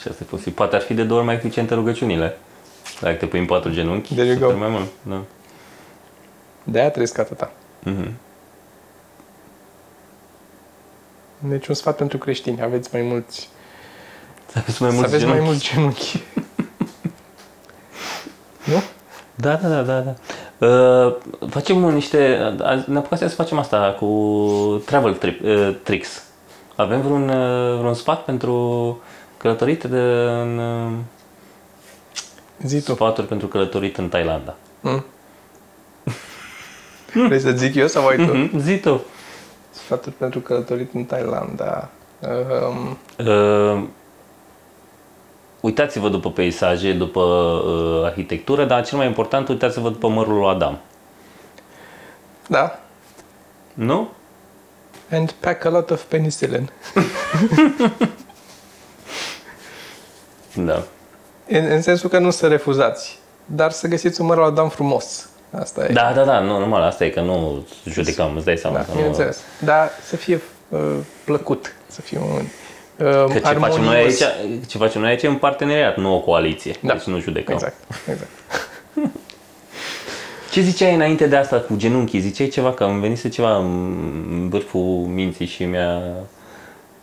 Și asta e posibil. Poate ar fi de două ori mai eficiente rugăciunile. Dacă te pui în patru genunchi, There you să go. treci mai mult. Da. De-aia trăiesc atâta. Mhm. Deci un sfat pentru creștini. Aveți mai mulți, Să aveți mai să mulți aveți mai genunchi. mulți genunchi. [laughs] nu? Da, da, da, da. da. Uh, facem niște... azi Ne apucasem să facem asta cu travel trip, uh, tricks. Avem vreun, uh, vreun sfat pentru călătorit de, în, uh, Zi tu. sfaturi pentru călătorit în Thailanda. Mm. Vrei să zic eu sau ai tu? Mhm, Zi tu. Sfaturi pentru călătorit în Thailanda. Um, Uh, uitați-vă după peisaje, după uh, arhitectură, dar cel mai important, uitați-vă după mărul lui Adam. da. Nu? And pack a lot of penicillin. [laughs] Da. În, în sensul că nu să refuzați, dar să găsiți un măr la Adam frumos. Asta e. Da, da, da, nu, normal, asta e că nu judecăm, îți dai seama. Da, că nu- bineînțeles. Dar să fie uh, plăcut, să fie un uh, Că ce facem, noi armonios. aici, ce facem noi aici e un parteneriat, nu o coaliție. Da. Deci nu judecăm. Exact, exact. [laughs] Ce ziceai înainte de asta cu genunchii? Ziceai ceva, că îmi venise ceva în vârful minții și mi-a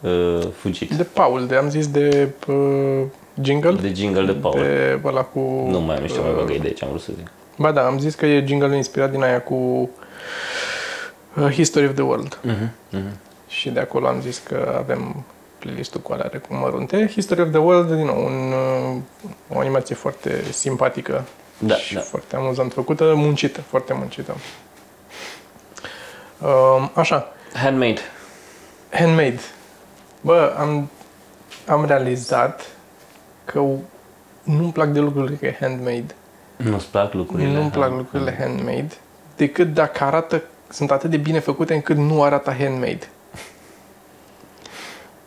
uh, fugit. De Paul, de am zis de uh, jingle. De jingle de Paul. De ăla cu... Nu mai am niște mai uh, vagă idee ce am vrut să zic. Ba da, am zis că e jingle inspirat din aia cu uh, History of the World. Mhm, mhm. Și de acolo am zis că avem playlistul cu alea cu mărunte. History of the World, din nou, un, uh, o animație foarte simpatică Da, și da. foarte amuzant făcută, muncită, foarte muncită. Um, așa, Handmade. handmade. Bă, am, am realizat că nu-mi plac de lucrurile că e handmade. Nu-ți plac lucrurile? Nu-mi plac Ha. lucrurile handmade, decât dacă arată, sunt atât de bine făcute încât nu arată handmade.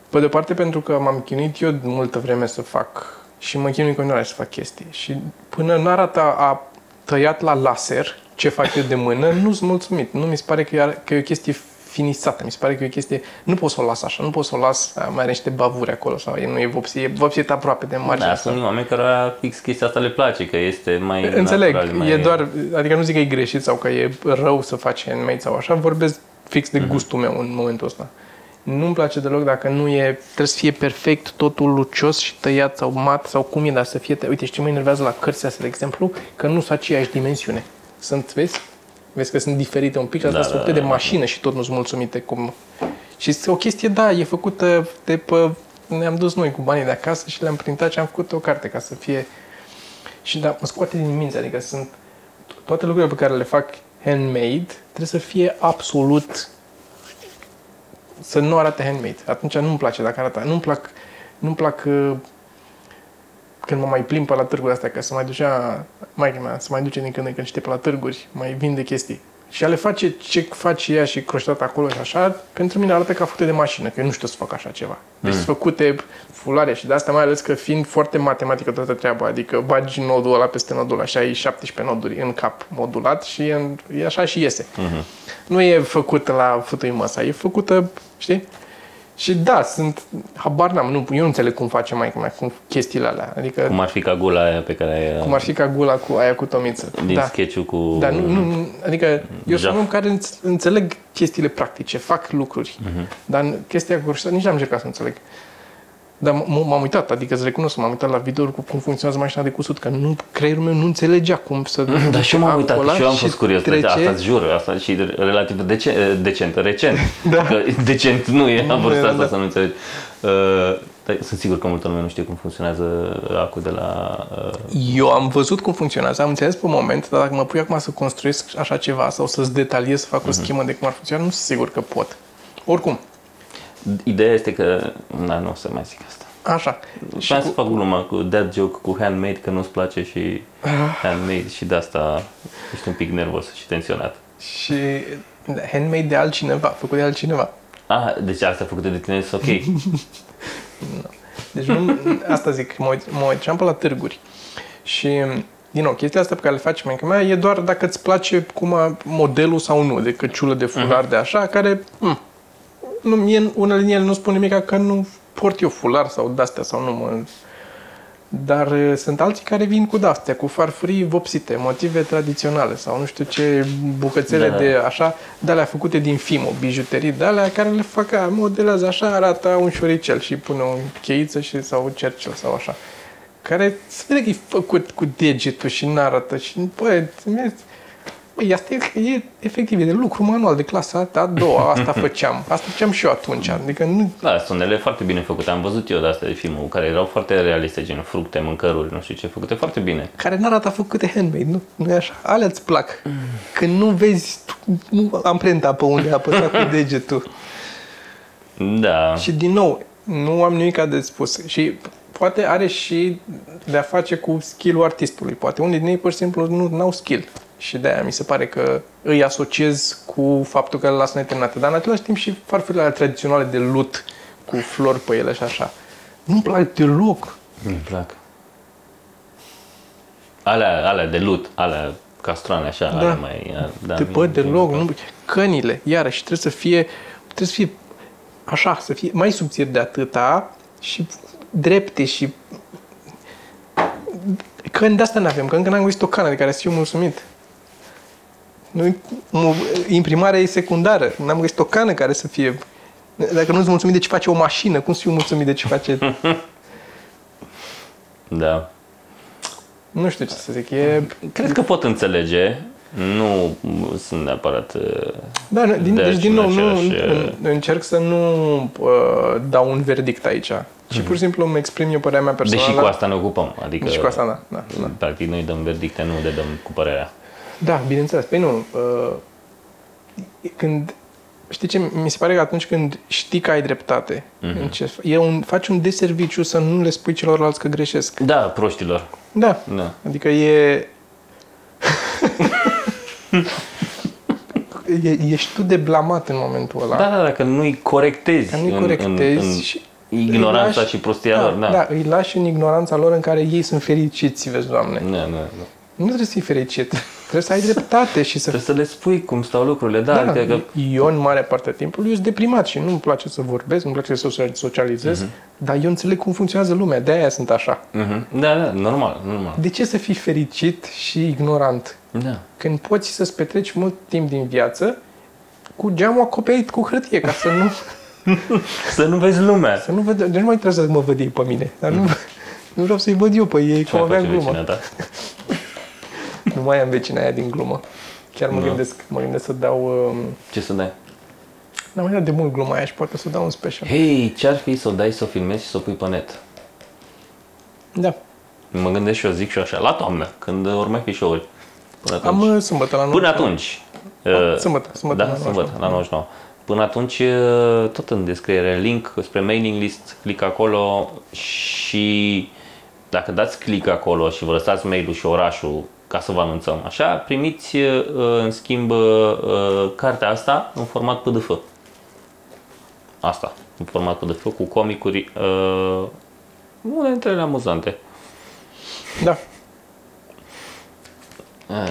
Pe de o parte pentru că m-am chinuit eu multă vreme să fac și mă chinui în continuare să fac chestii. Și până nu arată a tăiat la laser ce fac eu de mână, nu sunt mulțumit. Nu mi se pare că e, că e o chestie finisată. Mi se pare că e o chestie... Nu pot să o las așa, nu pot să o las... a, Mai are niște bavuri acolo sau e, nu e vopsit, e vopsit aproape de marginea Da, asta. sunt oameni care fix chestia asta le place, că este mai Înțeleg, natural, mai... e doar, adică nu zic că e greșit sau că e rău să faci handmade sau așa, vorbesc fix Mhm. de gustul meu în momentul ăsta. Nu-mi place deloc dacă nu e, trebuie să fie perfect, totul lucios și tăiat sau mat sau cum e, dar să fie, tăiat. uite, ce mă enervează la cărțile astea, de exemplu, că nu sunt aceeași dimensiune. Sunt, vezi? Vezi că sunt diferite un pic și asta Da, sunt da, făcute da, de da. mașină și tot nu sunt mulțumite cum... Și este o chestie, da, e făcută de pe... Ne-am dus noi cu banii de acasă și le-am printat și am făcut o carte ca să fie... Și da, mă scoate din minți, adică sunt toate lucrurile pe care le fac handmade trebuie să fie absolut să nu arate handmade. Atunci nu-mi place dacă arată. Nu-mi plac, nu-mi plac uh, când mă mai plimb pe la târguri astea, că să mai ducea maica mea, să mai duce din când în când știe pe la târguri, mai vinde chestii. Și a le face ce face ea și croștat acolo și așa, pentru mine arată ca făcute de mașină, că eu nu știu să fac așa ceva. Deci sunt făcute fulare și de asta mai ales că fiind foarte matematică toată treaba, adică bagi nodul ăla peste nodul ăla și ai 17 noduri în cap modulat și e, în, e așa și iese. Nu e făcută la futui măsa, e făcută, știi? Și da, sunt, habar n-am, nu, eu nu înțeleg cum face mai mea cu chestiile alea. Adică Cum ar fi ca gula aia pe care ai cum ar fi ca gula cu aia cu tomiță. din da. sketch-ul cu... Da, nu, nu, nu, adică eu sunt Jaf. un om care înț- înțeleg chestiile practice, fac lucruri, dar în chestia cu nici n-am încercat să înțeleg. Dar m- m-am uitat, adică îți recunosc, m-am uitat la video cu cum funcționează mașina de cusut, că nu, creierul meu nu înțelegea cum să... Dar și eu m-am uitat acolo și eu am și fost curios. trece- Asta îți jur, asta și relativ dece- decent, recent. [laughs] da. Că decent nu e la vârsta Da, asta da. să nu înțelegi. Uh, dar sunt sigur că multă lume nu știe cum funcționează acul de la... Uh, Eu am văzut cum funcționează, am înțeles pe moment, dar dacă mă pui acum să construiesc așa ceva sau să-ți detaliez, să fac Mhm. o schemă de cum ar funcționa, nu sunt sigur că pot. Oricum, ideea este că... Na, nu o să mai zic asta. așa. Și să fac gluma cu dad joke cu handmade, că nu-ți place și Ah. handmade și de asta ești un pic nervos și tensionat. Și handmade de altcineva, făcut de altcineva. Ah, deci asta a făcut de tine, este ok. [laughs] [laughs] Deci nu, asta zic, mă, uit, mă uitam pe la târguri. Și, din nou, chestia asta pe care le face maica mea e doar dacă îți place cum a, modelul sau nu, de căciulă, de fular, de așa, care, m, nu, mie, unele din ele nu spun nimic că nu port eu fular sau de-astea sau nu mă... Dar uh, sunt alții care vin cu de-astea, cu farfurii vopsite, motive tradiționale sau nu știu ce bucățele Da. de așa, de alea făcute din fimo, bijuterii de alea care le fac, a, modelează așa, arată un șoricel și pune o cheiță și, sau un cercel sau așa. Care se vede că e făcut cu degetul și nu arată și, bă, mi-e- Băi, asta e, e efectiv, e de lucru manual de clasa a doua, asta [laughs] făceam. Asta făceam și eu atunci. Adică nu, Da, sunt unele foarte bine făcute. Am văzut eu de astea de filmul care erau foarte realiste, gen fructe, mâncăruri, nu știu ce, făcute foarte bine. care n-arată făcute handmade, nu? Nu e așa? Alea îți plac. Când nu vezi nu, amprenta pe unde a apăsat cu [laughs] degetul. Da. Și din nou, nu am nimic de spus. Și poate are și de a face cu skill-ul artistului. Poate unii din ei pur și simplu nu au skill. Și de-aia mi se pare că îi asociez cu faptul că le lasă neterminate. Dar în același timp și farfurile alea tradiționale de lut cu flori pe ele și așa. Nu-mi plac deloc. Îmi plac. Alea, alea de lut, alea castroane așa, Da. alea mai... Da, de mie- bă, mie deloc. îmi Nu, cănile, iarăși, trebuie să fie, trebuie să fie așa, să fie mai subțiri de atâta și drepte și căni de asta nu avem, că încă n-am găsit o cană de care să fiu mulțumit. Nu, mu- imprimarea e secundară. N-am găsit o cană care să fie... Dacă nu-ți mulțumit de ce face o mașină, cum să fiu mulțumit de ce face... [laughs] Da. nu știu ce să zic. E... Cred că pot înțelege. Nu sunt neapărat... uh, Da, nu, din, De deci din nou, nu, același, în- încerc să nu uh, dau un verdict aici. Și pur și simplu îmi exprim eu părerea mea personală. Deși cu asta ne ocupăm. Adică, Deși cu asta, da. da, da. practic, noi dăm verdicte, nu le dăm cu părerea. Da, bineînțeles. Păi nu, uh, când, știi ce, mi se pare că atunci când știi că ai dreptate, Mhm. în ce, e un, faci un deserviciu să nu le spui celorlalți că greșesc. Da, proștilor. Da, Da. adică e... [laughs] e ești tu de blamat în momentul ăla. Da, da, dacă nu-i corectezi, Că nu-i în- corectezi în, în și ignoranța îi lași- și prostia da, lor. Da. da, îi lași în ignoranța lor în care ei sunt fericiți, vezi, Doamne. Da, da, da. Nu trebuie să fii fericit. Trebuie să ai dreptate și să... Trebuie să le spui cum stau lucrurile. Da, Da, adică că eu în mare parte a timpului eu sunt deprimat și nu-mi place să vorbesc, nu-mi place să social- socializez, Mhm. dar eu înțeleg cum funcționează lumea, de-aia sunt așa. Mhm. Da, da, normal, normal. De ce să fii fericit și ignorant? Da. Când poți să-ți petreci mult timp din viață cu geamul acoperit cu hârtie, ca să nu... [laughs] [laughs] Să nu vezi lumea. Să nu văd, deci nu mai trebuie să mă văd ei pe mine. Dar nu, nu vreau să-i văd eu pe ei, Ce cum mai aveam face glumă. [laughs] vecina ta? Nu mai am vecina aia din glumă. Chiar mă, Da. gândesc, mă gândesc să dau... Um, Ce să dai? n-am mai dat de mult gluma aia și poate să dau un special. Hei, ce-ar fi să o dai, să o filmezi și să o pui pe net? Da. Mă gândesc și eu, zic și eu așa, la toamnă, când ori mai fi show-uri. Până atunci. Am uh, sâmbătă la Până 99. atunci. uh, sâmbătă, sâmbătă da, la sâmbătă, 99. la 99. Până atunci, uh, tot în descriere, link spre mailing list, click acolo și dacă dați click acolo și vă lăsați mail-ul și orașul ca să vă anunțăm, așa, primiți uh, în schimb uh, cartea asta în format PDF. Asta, în format PDF cu comicuri, uh, unele dintre ele amuzante. Da.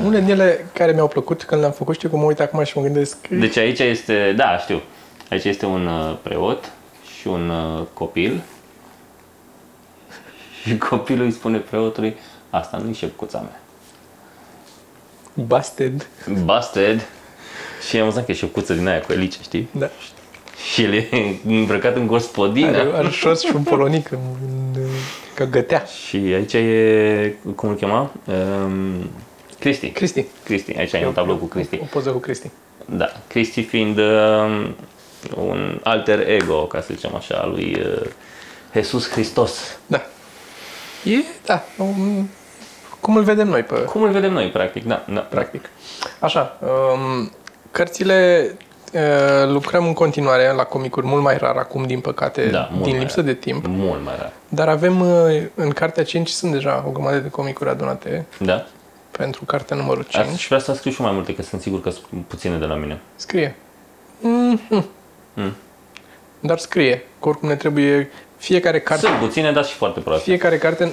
Unele din ele care mi-au plăcut când le-am făcut, știu cum mă uit acum și mă gândesc Deci aici este, da, știu, aici este un uh, preot și un uh, copil [laughs] și copilul îi spune preotului, asta nu-i șepcuța mea. Busted. Busted. Și e amuzant că e șepcuță din aia cu elice, știi? Da. Și el e îmbrăcat în gospodină. Are, are șors și un polonic în, în, că gătea. Și aici e, cum îl chema? Um, Cristi. Cristi. Cristi, aici e un tablou cu Cristi. O poză cu Cristi. Da, Cristi fiind uh, un alter ego, ca să zicem așa, al lui uh, Jesus Hristos. Da. E, da, um, cum îl vedem noi pe Cum îl vedem noi, practic, da. da. practic. Așa, um, cărțile uh, lucrăm în continuare la comicuri mult mai rar acum, din păcate, Da, mult din mai lipsă rar. de timp. Mult mai rar. Dar avem uh, în cartea 5 sunt deja o grămadă de comicuri adunate Da? pentru cartea numărul 5. Aș vrea să scriu și mai multe, că sunt sigur că sunt puține de la mine. Scrie. Mm-hmm. Mm. Dar scrie. Că oricum ne trebuie fiecare carte. Sunt puține, dar și foarte proaste. Fiecare carte,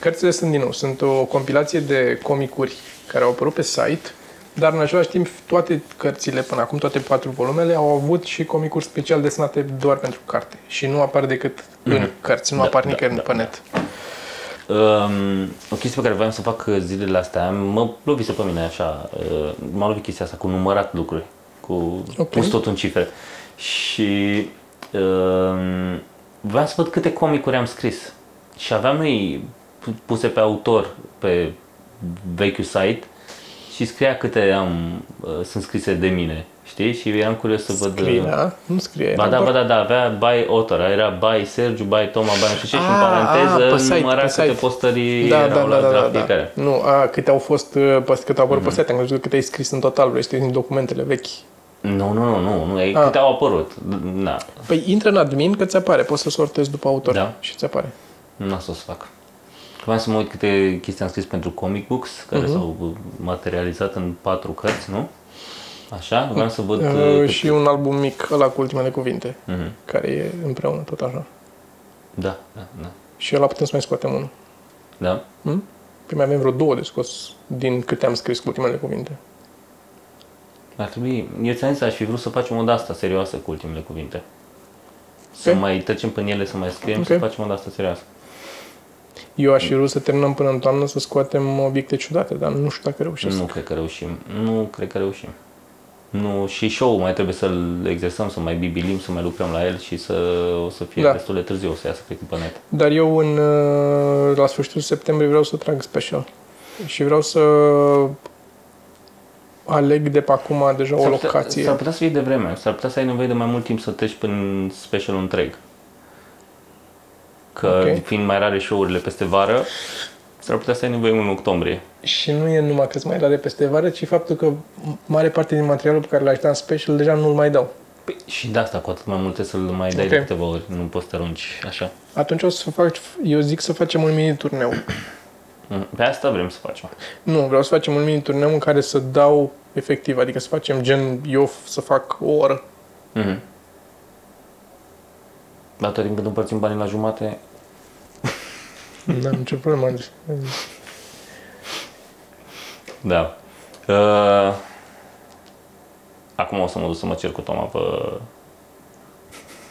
cărțile sunt din nou, sunt o compilație de comicuri care au apărut pe site, dar în același timp toate cărțile până acum, toate patru volumele, au avut și comicuri special desenate doar pentru carte și nu apar decât în cărți, nu Da, apar da, nicăieri da, pe da. net. Um, o chestie pe care voiam să o fac zilele astea, mă lovise pe mine așa, uh, m-a lovit chestia asta cu numărat lucruri, cu Ok. pus tot în cifre. Și um, voiam să văd câte comicuri am scris. Și aveam noi pu- puse pe autor pe vechiul site și scria câte am, uh, sunt scrise de mine, știi? Și eram curios să văd... Scrie, uh, da? Nu scrie. Ba era da, doar- ba da, da, avea by author, era by Sergiu, by Toma, by nu știu ce și în Ah, paranteză ah, pe site, număra pe câte site. postării Da, erau da, la, da, de la da, da, fiecare. da. Nu, a, câte au fost, uh, păs- câte au apărut Mhm. pe site, am crezut câte ai scris în total, vrei să te uiți în documentele vechi. Nu, nu, nu, nu, nu, e Ah. câte au apărut. Da, Păi intră în admin că ți apare, poți să sortezi după autor Da. și ți apare. nu o să o să fac. Vreau să mă uit câte chestii am scris pentru comic books, care Mhm. s-au materializat în patru cărți, nu? Așa, vreau să văd... Uh, uh, cât- și un album mic, ăla cu ultimele cuvinte, Mhm. care e împreună tot așa. Da, da, da. Și ăla putem să mai scoatem unul. Da? Hm? Păi mai avem vreo două de scos din câte am scris cu ultimele cuvinte. Ar trebui... Eu ți-am zis, aș fi vrut să facem o de-asta serioasă cu ultimele cuvinte. Să Ok. mai trecem prin ele, să mai scriem, Ok. să facem o de-asta serioasă. Eu aș fi vrut să terminăm până în toamnă să scoatem obiecte ciudate, dar nu știu dacă reușesc. Nu cred că reușim. Nu cred că reușim. Nu, și show mai trebuie să-l exersăm, să mai bibilim, să mai lucrăm la el și să o să fie Da. destul de târziu, o să iasă cred că pe net. Dar eu în, uh, la sfârșitul septembrie vreau să trag special. Și vreau să aleg de pe acum deja o S-ar putea- locație. S-ar putea să fie de vreme, s-ar putea să ai nevoie de mai mult timp să treci prin special întreg. Că Ok. fiind mai rare show-urile peste vară, s-ar putea să ai nevoie în octombrie. Și nu e numai că sunt mai rare peste vară, ci faptul că mare parte din materialul pe care l-aș da în special deja nu-l mai dau. Păi, și de asta cu atât mai multe să-l mai dai Ok. de câteva ori, nu poți să te arunci așa. Atunci o să fac, eu zic să facem un mini turneu. Mm, Pe asta vrem să facem. Nu, vreau să facem un mini turneu în care să dau efectiv, adică să facem gen eu să fac o oră. Mhm. Dar tot timp când împărțim banii la jumate, Nu am nicio problemă. Da. Uh, acum o să mă duc să mă cer cu Toma pe...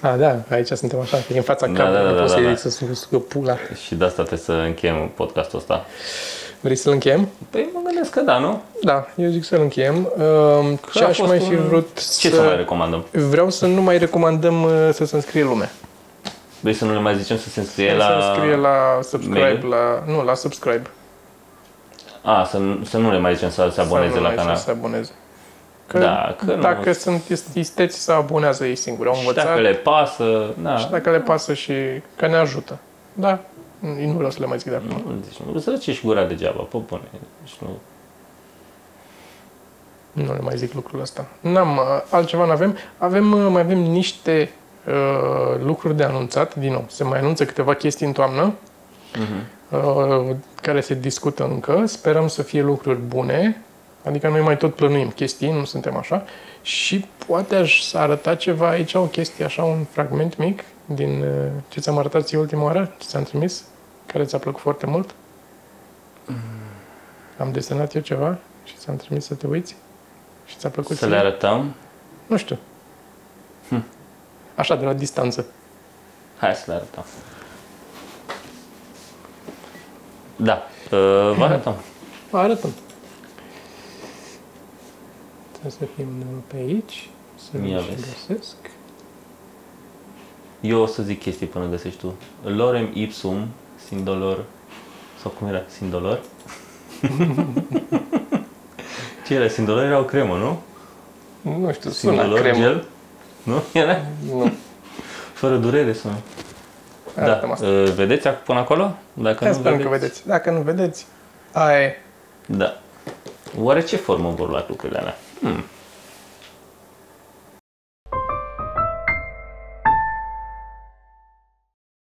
A, da, aici suntem așa, că e în fața Da, camerei, da, nu da, pot da, să-i da. zic să sucă pula. Și de asta trebuie să încheiem podcastul ăsta. Vrei să-l încheiem? Păi mă gândesc că da, nu? Da, eu zic să-l încheiem. Uh, Ce a aș fost mai fi un- vrut Ce să mai recomandăm? Vreau să nu mai recomandăm uh, să se înscrie lumea. Vrei să nu le mai zicem să se înscrie Să la... se înscrie la subscribe, mail? la... Nu, la subscribe. A, să, nu- să nu le mai zicem să se aboneze Să nu la mai canal. Să se aboneze. Că Da, că nu- dacă sunt isteți să abonează ei singuri, au Și învățat dacă le pasă, da. și dacă le pasă și că ne ajută. Da, nu vreau să le mai zic de acum. Nu, deci nu să răcești gura degeaba, pe bune. Deci nu... Nu le mai zic lucrul ăsta. N-am, uh, altceva nu avem. Avem, uh, mai avem niște uh, lucruri de anunțat, din nou. Se mai anunță câteva chestii în toamnă, uh, care se discută încă. Sperăm să fie lucruri bune, adică noi mai tot plănuim chestii, nu suntem așa. Și poate aș arăta ceva aici, o chestie așa, un fragment mic din uh, ce ți-am arătat ție ultima oară, ce ți-am trimis, care ți-a plăcut foarte mult. Am desenat eu ceva și ți-am trimis să te uiți. Și ți-a plăcut Să ție? le arătăm. Nu știu. Așa, de la distanță. Hai să le arătăm. Da, uh, vă arătăm. Vă arătăm. Trebuie să fim pe aici. Să Ia le și vezi. găsesc. Eu o să zic chestii până găsești tu. Lorem ipsum, sin dolor, sau cum era? Sin dolor? [laughs] Ce era? Sin dolor era o cremă, nu? Nu știu, Sin sună dolor, cremă. gel? Nu? Era? Nu. Fără durere sună. Da, Arătăm asta. uh, vedeți ac- până acolo? Dacă Hai nu sperăm că vedeți. Dacă nu vedeți, aia e. Da. Oare ce formă vor lua lucrurile alea? Hmm.